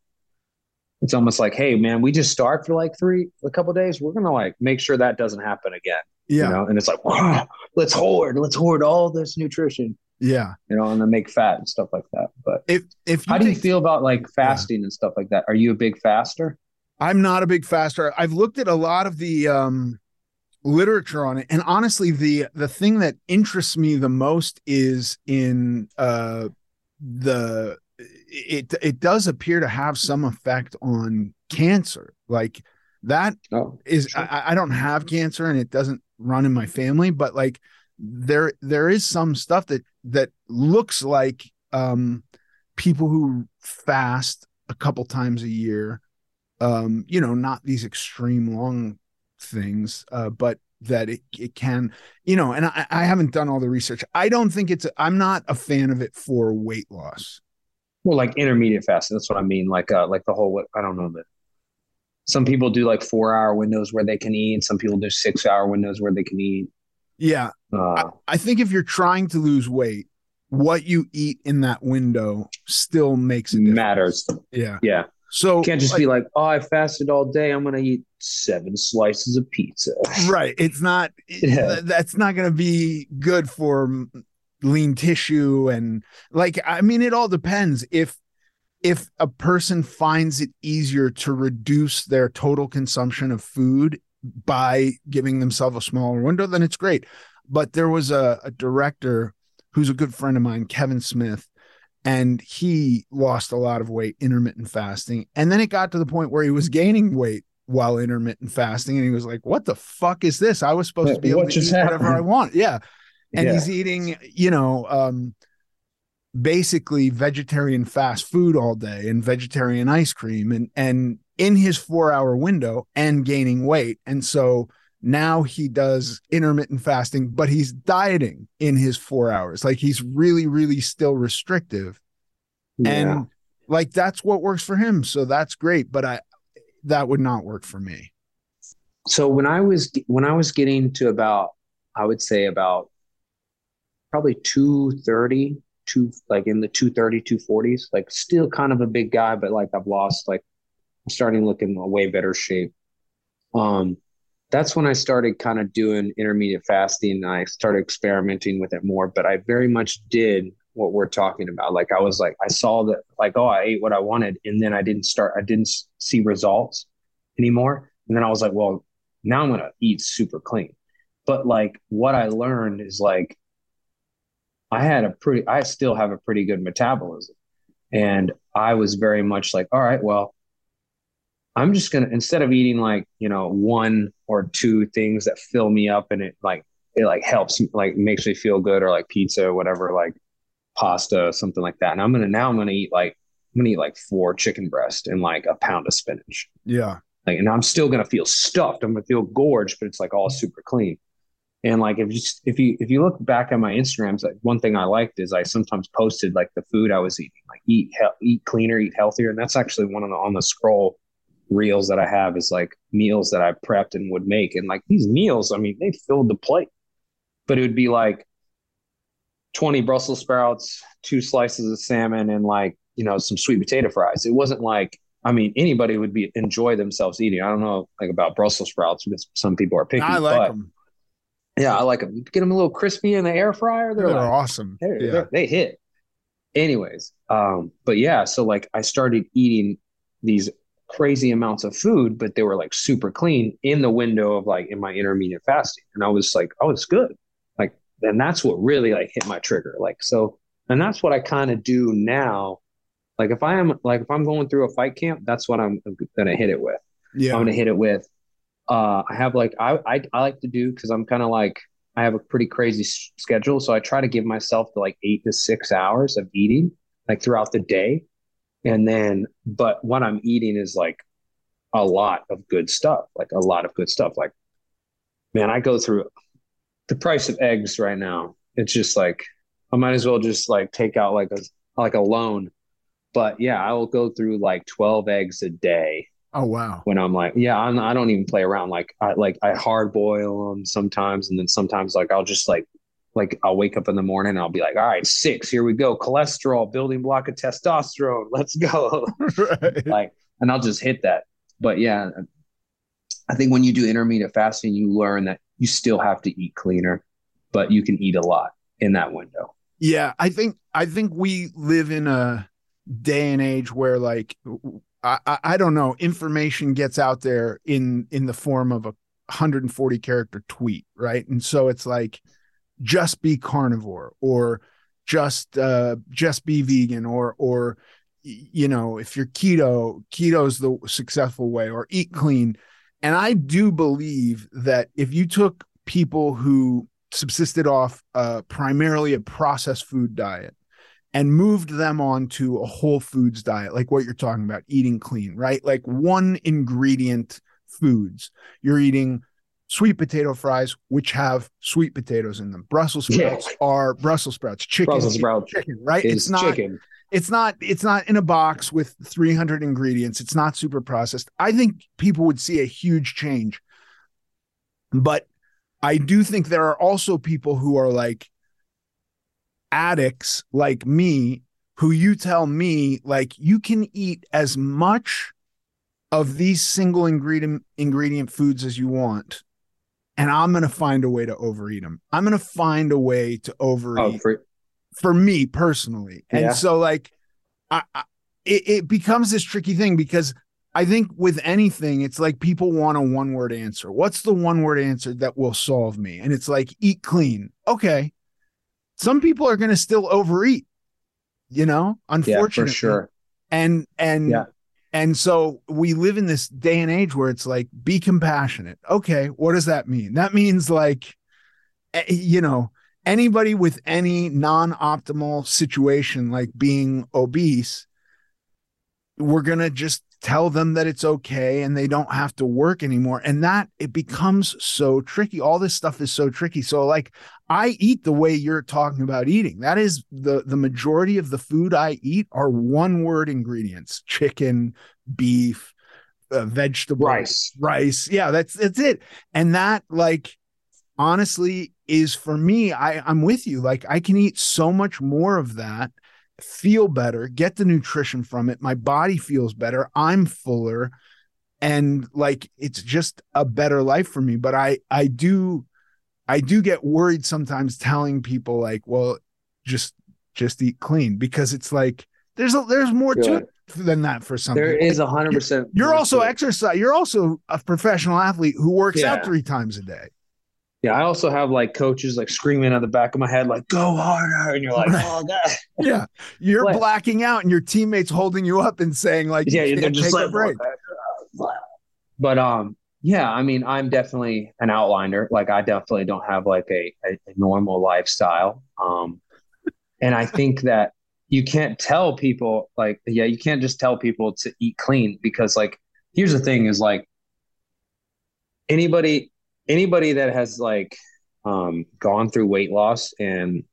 It's almost like, hey, man, we just starved for like three, a couple days. We're gonna like make sure that doesn't happen again, yeah you know. And it's like, wow, let's hoard, let's hoard all this nutrition, yeah you know, and then make fat and stuff like that. But if if you how do you feel about like fasting and stuff like that? Are you a big faster? I'm not a big faster. I've looked at a lot of the um literature on it and honestly the the thing that interests me the most is in uh the it it does appear to have some effect on cancer like that Oh, is Sure. I, I don't have cancer and it doesn't run in my family but like there there is some stuff that that looks like um people who fast a couple times a year um you know not these extreme long things uh but that it, it can, you know, and I, I haven't done all the research. I don't think it's, I'm not a fan of it for weight loss. Well, like intermediate fasting. That's what I mean. Like, uh, like the whole, I don't know, but some people do like four hour windows where they can eat. Some people do six hour windows where they can eat. Yeah. Uh, I, I think if you're trying to lose weight, what you eat in that window still makes it matters. Yeah. Yeah. So You can't just like, be like, oh, I fasted all day. I'm going to eat seven slices of pizza. [LAUGHS] right. It's not, Yeah. th- that's not going to be good for lean tissue. And like, I mean, it all depends. If, if a person finds it easier to reduce their total consumption of food by giving themselves a smaller window, then it's great. But there was a, a director who's a good friend of mine, Kevin Smith, and he lost a lot of weight intermittent fasting. And then it got to the point where he was gaining weight while intermittent fasting. And he was like, What the fuck is this? I was supposed to be able to eat whatever I want. Yeah. And Yeah. he's eating, you know, um, basically vegetarian fast food all day and vegetarian ice cream and and in his 4 hour window and gaining weight. And so now he does intermittent fasting but he's dieting in his 4 hours. Like he's really really still restrictive. Yeah. and like that's what works for him. So that's great but i that would not work for me. So when I was when I was getting to about I would say about probably 230 two like in the 230 240s like still kind of a big guy but like I've lost like I'm starting to look in a way better shape. Um that's when I started kind of doing intermediate fasting. I started experimenting with it more but I very much did what we're talking about. Like I was like I saw that like oh I ate what I wanted and then I didn't start I didn't see results anymore. And then I was like well now I'm gonna eat super clean. But like what I learned is like I had a pretty I still have a pretty good metabolism. And I was very much like, all right, well, I'm just gonna instead of eating like, you know, one or two things that fill me up and it like it like helps like makes me feel good or like pizza or whatever, like pasta, something like that. And I'm gonna now I'm gonna eat like I'm gonna eat like four chicken breast and like a pound of spinach yeah like and i'm still going to feel stuffed i'm going to feel gorged but it's like all super clean and like if you if you if you look back at my instagrams like one thing i liked is i sometimes posted like the food i was eating like eat he- eat cleaner eat healthier and that's actually one of the on the scroll reels that i have is like meals that i prepped and would make and like these meals i mean they filled the plate but it would be like 20 brussels sprouts two slices of salmon and like you know some sweet potato fries it wasn't like I mean, anybody would be enjoy themselves eating. I don't know like about Brussels sprouts because some people are picky. i like but them yeah, I like them. You get them a little crispy in the air fryer. They're, they're, like, awesome they're- yeah they're- they hit. Anyways, um, but yeah, so like I started eating these crazy amounts of food, but they were like super clean in the window of like in my intermediate fasting, and I was like, oh, it's good. Like, and that's what really like hit my trigger. Like, so, and that's what I kind of do now. Like, if I am like if I'm going through a fight camp, that's what I'm gonna hit it with. yeah I'm gonna hit it with. Uh, I have like I I, I like to do because I'm kind of like I have a pretty crazy s- schedule, so I try to give myself to like eight to six hours of eating like throughout the day, and then but what I'm eating is like a lot of good stuff, like a lot of good stuff. Like, man, I go through the price of eggs right now. It's just like I might as well just like take out like a like a loan. But yeah, I will go through like 12 eggs a day oh wow when I'm like, yeah, I'm, I don't even play around. Like I like I hard boil them sometimes, and then sometimes like I'll just like like I'll wake up in the morning and I'll be like, all right, six, here we go, cholesterol, building block of testosterone, [LAUGHS] let's go, [LAUGHS] right. like, and I'll just hit that. But yeah, I think when you do intermittent fasting, you learn that you still have to eat cleaner, but you can eat a lot in that window. Yeah, I think I think we live in a day and age where like I, I don't know information gets out there in in the form of a 140 character tweet, right? And so it's like just be carnivore or just uh just be vegan or or you know if you're keto keto's the successful way or eat clean and i do believe that if you took people who subsisted off uh, primarily a processed food diet and moved them on to a whole foods diet, like what you're talking about, eating clean, right? Like one ingredient foods. You're eating sweet potato fries, which have sweet potatoes in them. Brussels sprouts yeah. are Brussels sprouts, chicken, Brussels sprouts, chicken, right? It's not chicken. It's not it's not in a box with 300 ingredients. It's not super processed. I think people would see a huge change. But I do think there are also people who are like addicts like me who you tell me like you can eat as much of these single ingredient ingredient foods as you want and i'm going to find a way to overeat them i'm going to find a way to overeat oh, for-, for me personally. And yeah. so like I, I it, it becomes this tricky thing because i think with anything it's like people want a one word answer. What's the one word answer that will solve me? And it's like eat clean. Okay some people are going to still overeat you know unfortunately. yeah, sure. And and yeah. and so we live in this day and age where it's like be compassionate. Okay what does that mean? That means like eh, you know anybody with any non-optimal situation like being obese we're going to just tell them that it's okay and they don't have to work anymore. And that it becomes so tricky. All this stuff is so tricky. So like i eat the way you're talking about eating. That is the the majority of the food i eat are one word ingredients chicken beef uh, vegetable rice. rice. Yeah that's that's it. And that like honestly is for me i i'm with you. Like i can eat so much more of that feel better, get the nutrition from it. My body feels better. I'm fuller. And like it's just a better life for me, but I I do I do get worried sometimes telling people like, well, just just eat clean. Because it's like there's a there's more to it than that for some there is a hundred percent you're also exercise you're also a professional athlete who works yeah. out three times a day yeah, I also have like coaches like screaming on the back of my head, like "Go harder!" and you're like, "Oh god." [LAUGHS] yeah, you're but, blacking out, and your teammates holding you up and saying like, "Yeah, they're just like." Break. But um, yeah, I mean, I'm definitely an outliner. Like, I definitely don't have like a, a, a normal lifestyle. Um, and I think [LAUGHS] that you can't tell people like, yeah, you can't just tell people to eat clean because like, here's the thing: is like anybody anybody that has like um, gone through weight loss and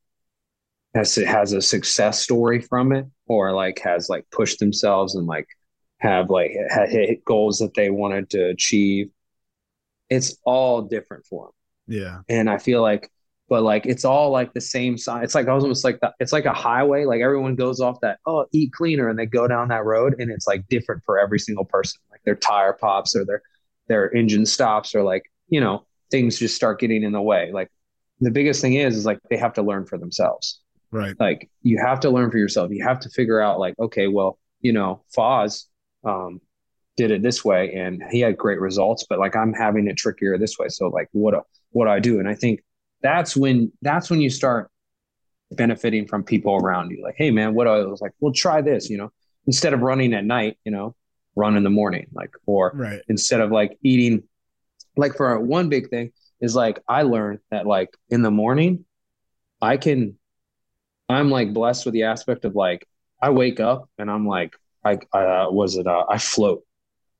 has has a success story from it, or like has like pushed themselves and like have like had hit goals that they wanted to achieve. It's all different for them. Yeah, and I feel like, but like it's all like the same side. It's like almost like the, it's like a highway. Like everyone goes off that oh eat cleaner, and they go down that road, and it's like different for every single person. Like their tire pops or their their engine stops or like you know, things just start getting in the way. Like the biggest thing is, is like they have to learn for themselves. Right. Like you have to learn for yourself. You have to figure out like, okay, well, you know, Foz um, did it this way and he had great results, but like I'm having it trickier this way. So like what, a, what do I do? And I think that's when, that's when you start benefiting from people around you. Like, Hey man, what I was like, well, try this, you know, instead of running at night, you know, run in the morning, like, or right. instead of like eating like for one big thing is like I learned that like in the morning, I can, I'm like blessed with the aspect of like I wake up and I'm like I uh, was it uh, I float.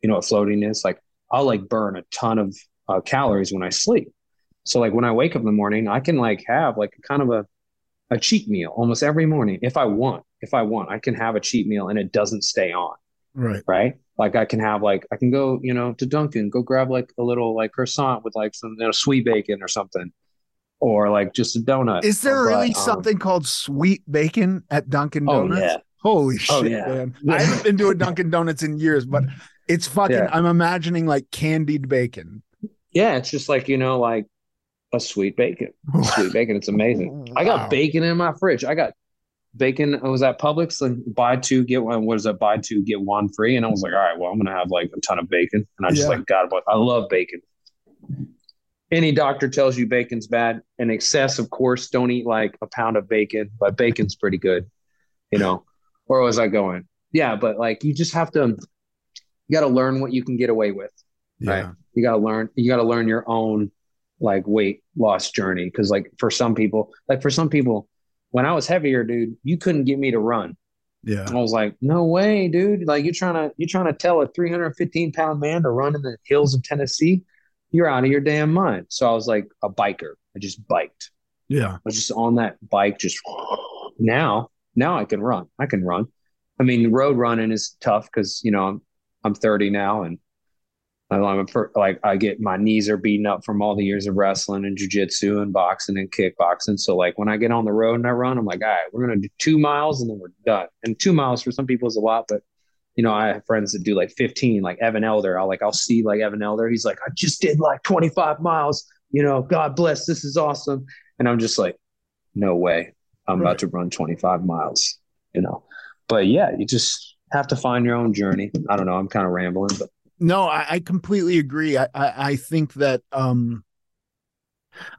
You know what floating is? Like I'll like burn a ton of uh, calories when I sleep. So like when I wake up in the morning, I can like have like kind of a a cheat meal almost every morning if I want. If I want, I can have a cheat meal and it doesn't stay on. Right. Right. Like I can have like I can go, you know, to Dunkin', go grab like a little like croissant with like some you know sweet bacon or something. Or like just a donut. Is there really um, something called sweet bacon at Dunkin' oh, Donuts? Oh, yeah. Holy oh, shit, yeah. man. I haven't been to a Dunkin' Donuts in years, but it's fucking yeah. I'm imagining like candied bacon. Yeah, it's just like, you know, like a sweet bacon. Sweet bacon. It's amazing. Wow. I got bacon in my fridge. I got bacon I was at Publix and buy two get one. What is it? Buy two get one free. And I was like, all right, well, I'm gonna have like a ton of bacon. And I just yeah. like God, I love bacon. Any doctor tells you bacon's bad. In excess, of course, don't eat like a pound of bacon, but bacon's pretty good, you know. Where was I going? Yeah, but like you just have to you got to learn what you can get away with. Right. You got to learn. You got to learn your own like weight loss journey because like for some people, like for some people, when I was heavier, dude, you couldn't get me to run. Yeah. I was like, no way, dude. Like you're trying to you're trying to tell a 315 pound man to run in the hills of Tennessee. you're out of your damn mind. So I was like a biker. I just biked. Yeah. I was just on that bike, just now, now I can run. I can run. I mean, road running is tough because, you know, I'm, I'm 30 now and I'm like, I get my knees are beaten up from all the years of wrestling and jujitsu and boxing and kickboxing. So, like, when I get on the road and I run, I'm like, all right, we're going to do two miles and then we're done. And two miles for some people is a lot, but you know, I have friends that do like 15, like Evan Elder. I'll like, I'll see like Evan Elder. He's like, I just did like 25 miles, you know, God bless, this is awesome. And I'm just like, no way. I'm right. about to run 25 miles, you know. But yeah, you just have to find your own journey. I don't know. I'm kind of rambling, but no, I, I completely agree. I, I, I think that um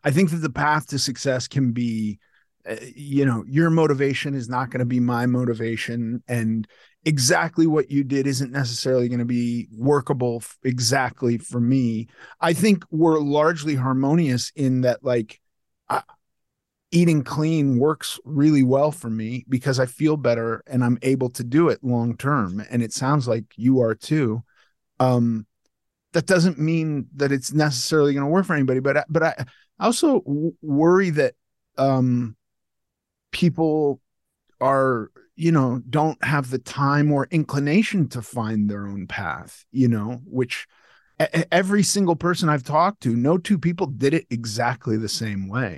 I think that the path to success can be uh, you know your motivation is not going to be my motivation and exactly what you did isn't necessarily going to be workable f- exactly for me i think we're largely harmonious in that like I, eating clean works really well for me because i feel better and i'm able to do it long term and it sounds like you are too um that doesn't mean that it's necessarily going to work for anybody but but i I also w- worry that um people are you know don't have the time or inclination to find their own path you know which every single person i've talked to no two people did it exactly the same way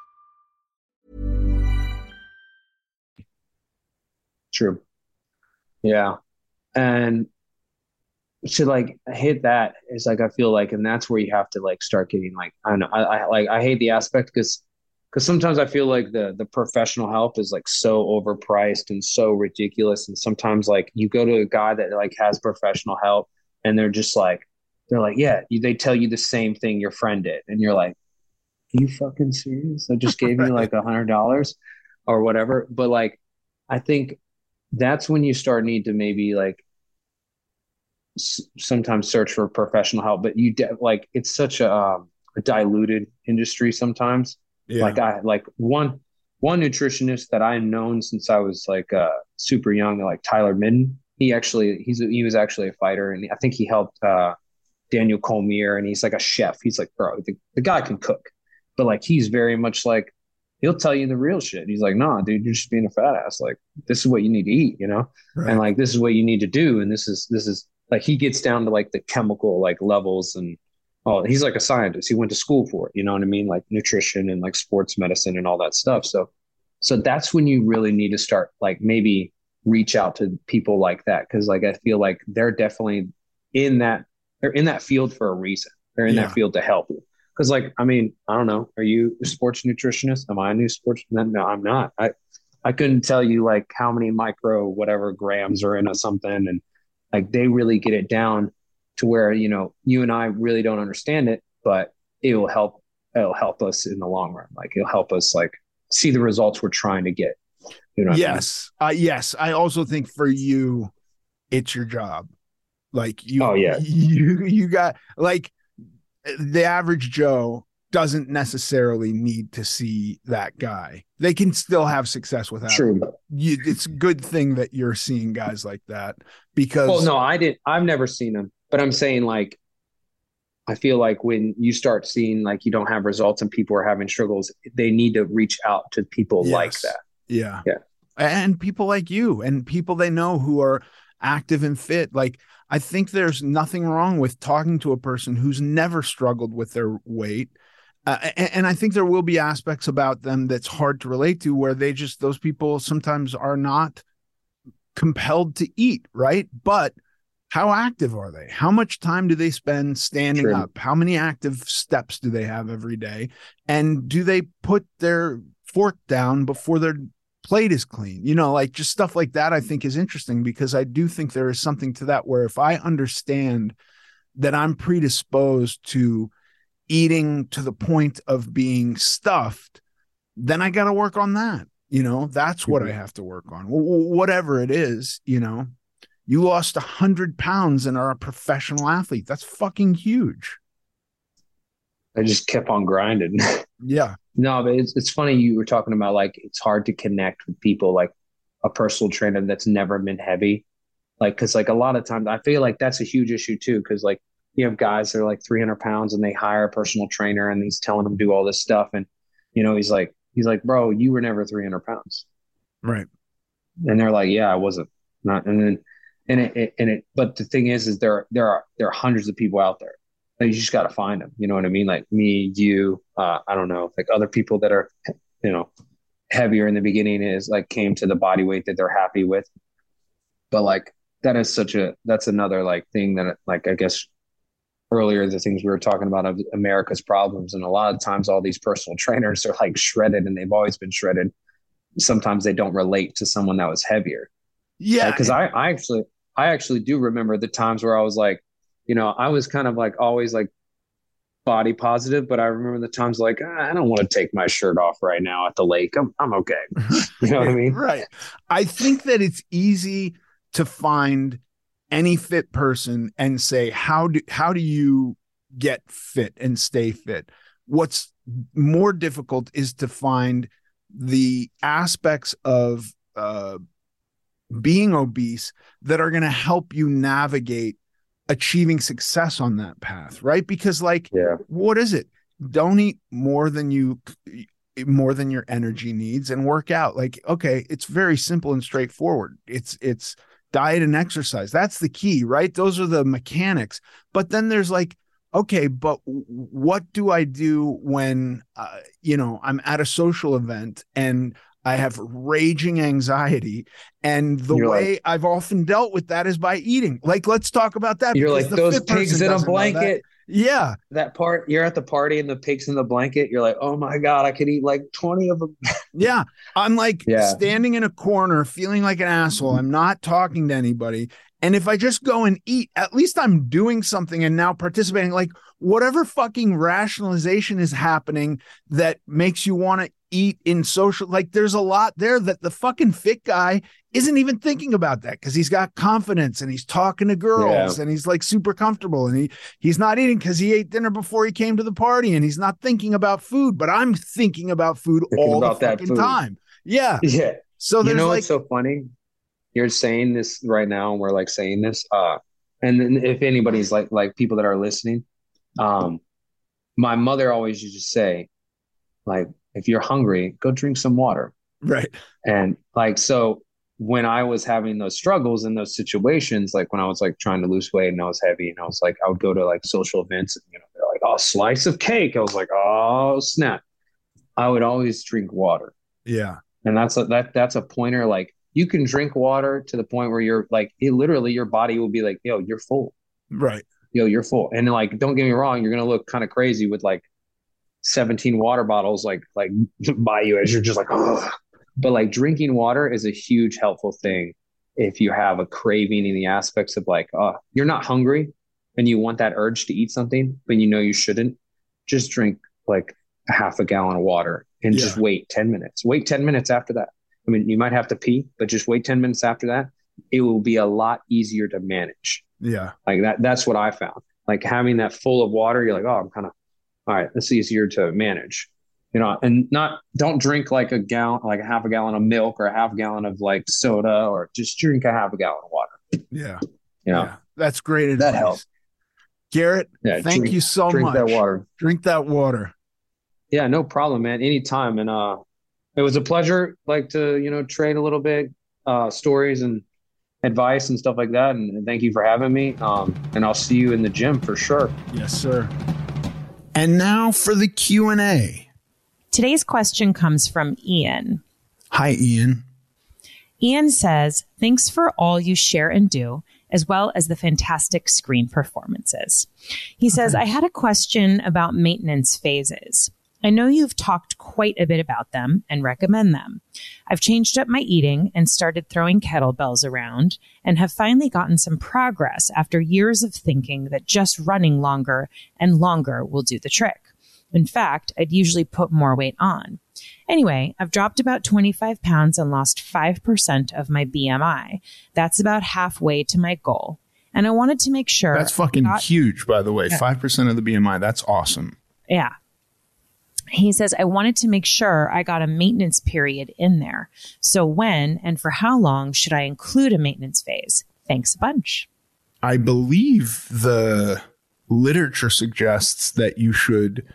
True. Yeah. And to like hit that is like I feel like, and that's where you have to like start getting like I don't know I, I like I hate the aspect because because sometimes I feel like the the professional help is like so overpriced and so ridiculous, and sometimes like you go to a guy that like has professional help and they're just like they're like yeah you, they tell you the same thing your friend did, and you're like, are you fucking serious? I just gave you [LAUGHS] like a hundred dollars or whatever, but like I think that's when you start need to maybe like s- sometimes search for professional help but you de- like it's such a, um, a diluted industry sometimes yeah. like i like one one nutritionist that i've known since i was like uh super young like tyler midden he actually he's he was actually a fighter and i think he helped uh daniel cormier and he's like a chef he's like bro the, the guy can cook but like he's very much like he'll tell you the real shit. He's like, nah, dude, you're just being a fat ass. Like, this is what you need to eat, you know? Right. And like, this is what you need to do. And this is, this is like, he gets down to like the chemical like levels and, oh, he's like a scientist. He went to school for it. You know what I mean? Like nutrition and like sports medicine and all that stuff. So, so that's when you really need to start like maybe reach out to people like that. Cause like, I feel like they're definitely in that, they're in that field for a reason. They're in yeah. that field to help you. Because, like, I mean, I don't know. Are you a sports nutritionist? Am I a new sports? No, I'm not. I I couldn't tell you like how many micro whatever grams are in a something, and like they really get it down to where you know you and I really don't understand it, but it will help. It'll help us in the long run. Like it'll help us like see the results we're trying to get. You know yes, I mean? uh, yes. I also think for you, it's your job. Like you, oh yeah, [LAUGHS] you you got like the average Joe doesn't necessarily need to see that guy. They can still have success without. True. Him. You, it's a good thing that you're seeing guys like that because. Well, no, I didn't. I've never seen them, but I'm saying like, I feel like when you start seeing like you don't have results and people are having struggles, they need to reach out to people yes. like that. Yeah. Yeah. And people like you and people they know who are active and fit. Like I think there's nothing wrong with talking to a person who's never struggled with their weight uh, and, and, I think there will be aspects about them that's hard to relate to where they just, those people sometimes are not compelled to eat, right? But how active are they? How much time do they spend standing True. up? How many active steps do they have every day? And do they put their fork down before their plate is clean? You know, like just stuff like that, I think is interesting because I do think there is something to that where if I understand that I'm predisposed to eating to the point of being stuffed, then I got to work on that. You know, that's what mm-hmm. I have to work on. W- whatever it is, you know, you lost a hundred pounds and are a professional athlete. That's fucking huge. I just kept on grinding. [LAUGHS] Yeah. no, but it's, it's funny you were talking about like it's hard to connect with people like a personal trainer that's never been heavy. Like, cause like a lot of times I feel like that's a huge issue too. Cause like you have guys that are like 300 pounds and they hire a personal trainer and he's telling them to do all this stuff. And, you know, he's like, he's like, bro, you were never 300 pounds. Right. And they're like, yeah, I wasn't not. And then, and it, it and it, but the thing is, is there, there are, there are hundreds of people out there that you just got to find them. You know what I mean? Like me, you, uh, I don't know, like other people that are, you know, heavier in the beginning is like came to the body weight that they're happy with. But like, that is such a, that's another like thing that like, I guess earlier the things we were talking about of America's problems. And a lot of times all these personal [LAUGHS] trainers are like shredded and they've always been shredded. Sometimes they don't relate to someone that was heavier. Yeah. Because I, I actually I actually do remember the times where I was like, you know, I was kind of like always like body positive, but I remember the times like ah, I don't want to take my shirt off right now at the lake. I'm I'm okay. [LAUGHS] You know what I mean? right. I think that it's easy to find any fit person and say how do how do you get fit and stay fit what's more difficult is to find the aspects of uh, being obese that are going to help you navigate achieving success on that path right because like yeah. what is it don't eat more than you more than your energy needs and work out like okay it's very simple and straightforward it's it's diet and exercise. That's the key, right? Those are the mechanics. But then there's like, okay, but what do I do when, uh, you know, I'm at a social event and I have raging anxiety. And the you're way like, I've often dealt with that is by eating. Like, let's talk about that. You're like those pigs in a blanket. Yeah. That part, you're at the party and the pigs in the blanket. You're like, oh my God, I could eat like 20 of them. [LAUGHS] yeah. I'm like yeah. standing in a corner, feeling like an asshole. I'm not talking to anybody. And if I just go and eat, at least I'm doing something and now participating. Like, whatever fucking rationalization is happening that makes you want to eat in social like there's a lot there that the fucking fit guy isn't even thinking about that because he's got confidence and he's talking to girls yeah. and he's like super comfortable and he he's not eating because he ate dinner before he came to the party and he's not thinking about food but i'm thinking about food thinking all about the fucking time. Yeah. [LAUGHS] Yeah. So you know like, what's so funny? You're saying this right now and we're like saying this uh and then if anybody's like like people that are listening um my mother always used to say like if you're hungry, go drink some water. Right. And like, so when I was having those struggles in those situations, like when I was like trying to lose weight and I was heavy and I was like, I would go to like social events and, you know, they're like, oh, slice of cake. I was like, oh, snap. I would always drink water. Yeah. And that's a, that, that's a pointer. Like you can drink water to the point where you're like, it literally your body will be like, yo, you're full. Right. Yo, you're full. And like, don't get me wrong, you're going to look kind of crazy with like 17 water bottles like like [LAUGHS] by you as you're just like oh but like drinking water is a huge helpful thing if you have a craving in the aspects of like oh you're not hungry and you want that urge to eat something but you know you shouldn't just drink like a half a gallon of water and yeah. just wait 10 minutes wait 10 minutes after that i mean you might have to pee but just wait 10 minutes after that it will be a lot easier to manage. Yeah. Like that, that's what I found. Like having that full of water, you're like, oh, I'm kind of, all right, it's easier to manage, you know, and not, don't drink like a gallon, like a half a gallon of milk or a half gallon of like soda or just drink a half a gallon of water. Yeah. You know, yeah. That's great advice. That helps. Garrett, Yeah, thank drink- you so drink much. that water. Drink that water. Yeah, no problem, man. Anytime. And uh it was a pleasure like to, you know, trade a little bit uh stories and advice and stuff like that. And, and thank you for having me. Um and I'll see you in the gym for sure. Yes, sir. And now for the Q&A. Today's question comes from Ian. Hi, Ian. Ian says, Thanks for all you share and do, as well as the fantastic screen performances. He says, I had a question about maintenance phases. I know you've talked quite a bit about them and recommend them. I've changed up my eating and started throwing kettlebells around and have finally gotten some progress after years of thinking that just running longer and longer will do the trick. In fact, I'd usually put more weight on. Anyway, I've dropped about 25 pounds and lost 5% of my BMI. That's about halfway to my goal. And I wanted to make sure. That's fucking got- huge, by the way. Yeah. 5% of the BMI. That's awesome. Yeah. He says, I wanted to make sure I got a maintenance period in there. So when and for how long should I include a maintenance phase? Thanks a bunch. I believe the literature suggests that you should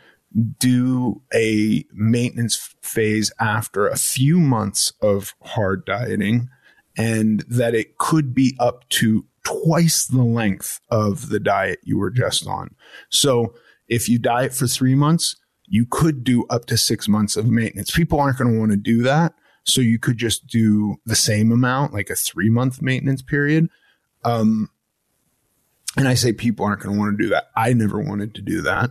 do a maintenance phase after a few months of hard dieting and that it could be up to twice the length of the diet you were just on. So if you diet for three months, you could do up to six months of maintenance. People aren't going to want to do that. So you could just do the same amount, like a three month maintenance period. Um, and I say people aren't going to want to do that. I never wanted to do that.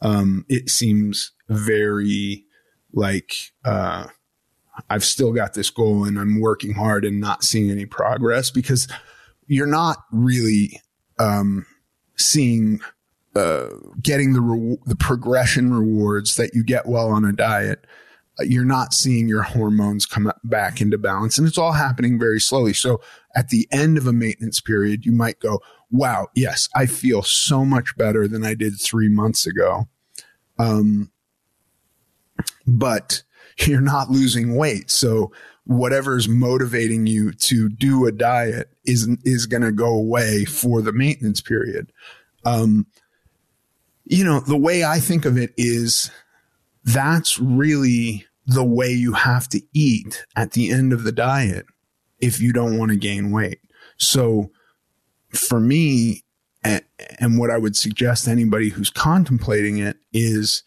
Um, it seems very like uh, I've still got this goal and I'm working hard and not seeing any progress because you're not really um, seeing uh, getting the re- the progression rewards that you get while on a diet. Uh, You're not seeing your hormones come back into balance, and it's all happening very slowly. So, at the end of a maintenance period, you might go, "Wow, yes, I feel so much better than I did three months ago." Um, but you're not losing weight, so whatever's motivating you to do a diet is is going to go away for the maintenance period. Um, you know, the way I think of it is that's really the way you have to eat at the end of the diet if you don't want to gain weight. So for me, and, what I would suggest to anybody who's contemplating it is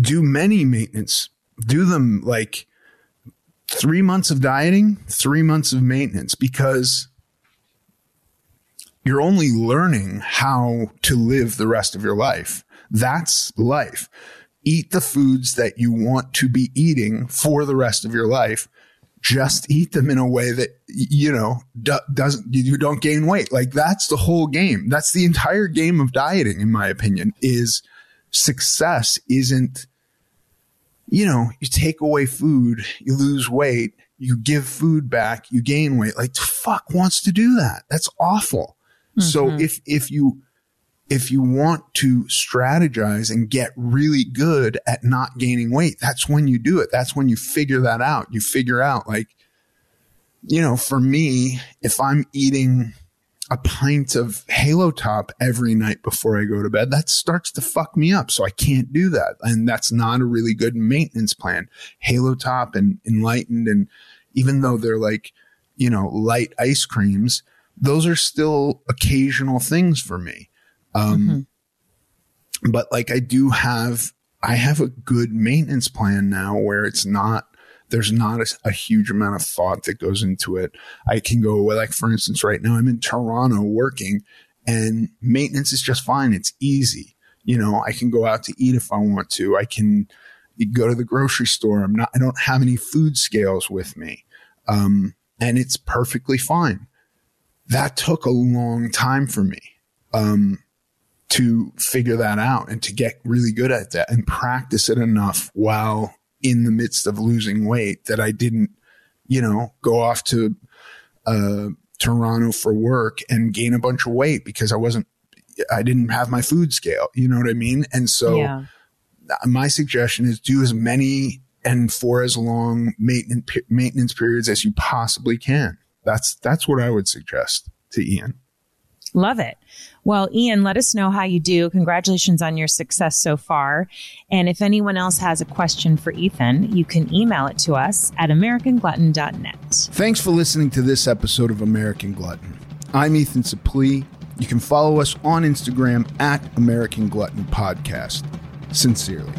do many maintenance, do them like three months of dieting, three months of maintenance, because you're only learning how to live the rest of your life. That's life. Eat the foods that you want to be eating for the rest of your life. Just eat them in a way that, you know, do, doesn't, you don't gain weight. Like that's the whole game. That's the entire game of dieting, in my opinion, is success isn't, you know, you take away food, you lose weight, you give food back, you gain weight. Like fuck wants to do that? That's awful. So mm-hmm. if if you if you want to strategize and get really good at not gaining weight, that's when you do it. That's when you figure that out. You figure out like you know, for me, if I'm eating a pint of Halo Top every night before I go to bed, that starts to fuck me up. So I can't do that. And that's not a really good maintenance plan. Halo Top and Enlightened, and even though they're like, you know, light ice creams, those are still occasional things for me. Um, but like I do have, I have a good maintenance plan now where it's not, there's not a, a huge amount of thought that goes into it. I can go away. like, for instance, right now I'm in Toronto working and maintenance is just fine. It's easy. You know, I can go out to eat if I want to. I can go to the grocery store. I'm not, I don't have any food scales with me. Um, and it's perfectly fine. That took a long time for me. Um, to figure that out and to get really good at that and practice it enough while in the midst of losing weight that I didn't, you know, go off to uh, Toronto for work and gain a bunch of weight because I wasn't, I didn't have my food scale. You know what I mean? And so Yeah. my suggestion is do as many and for as long maintenance maintenance periods as you possibly can. That's that's what I would suggest to Ian. Love it. Well, Ian, let us know how you do. Congratulations on your success so far. And if anyone else has a question for Ethan, you can email it to us at americanglutton.net. Thanks for listening to this episode of American Glutton. I'm Ethan Suplee. You can follow us on Instagram at American Glutton Podcast. Sincerely.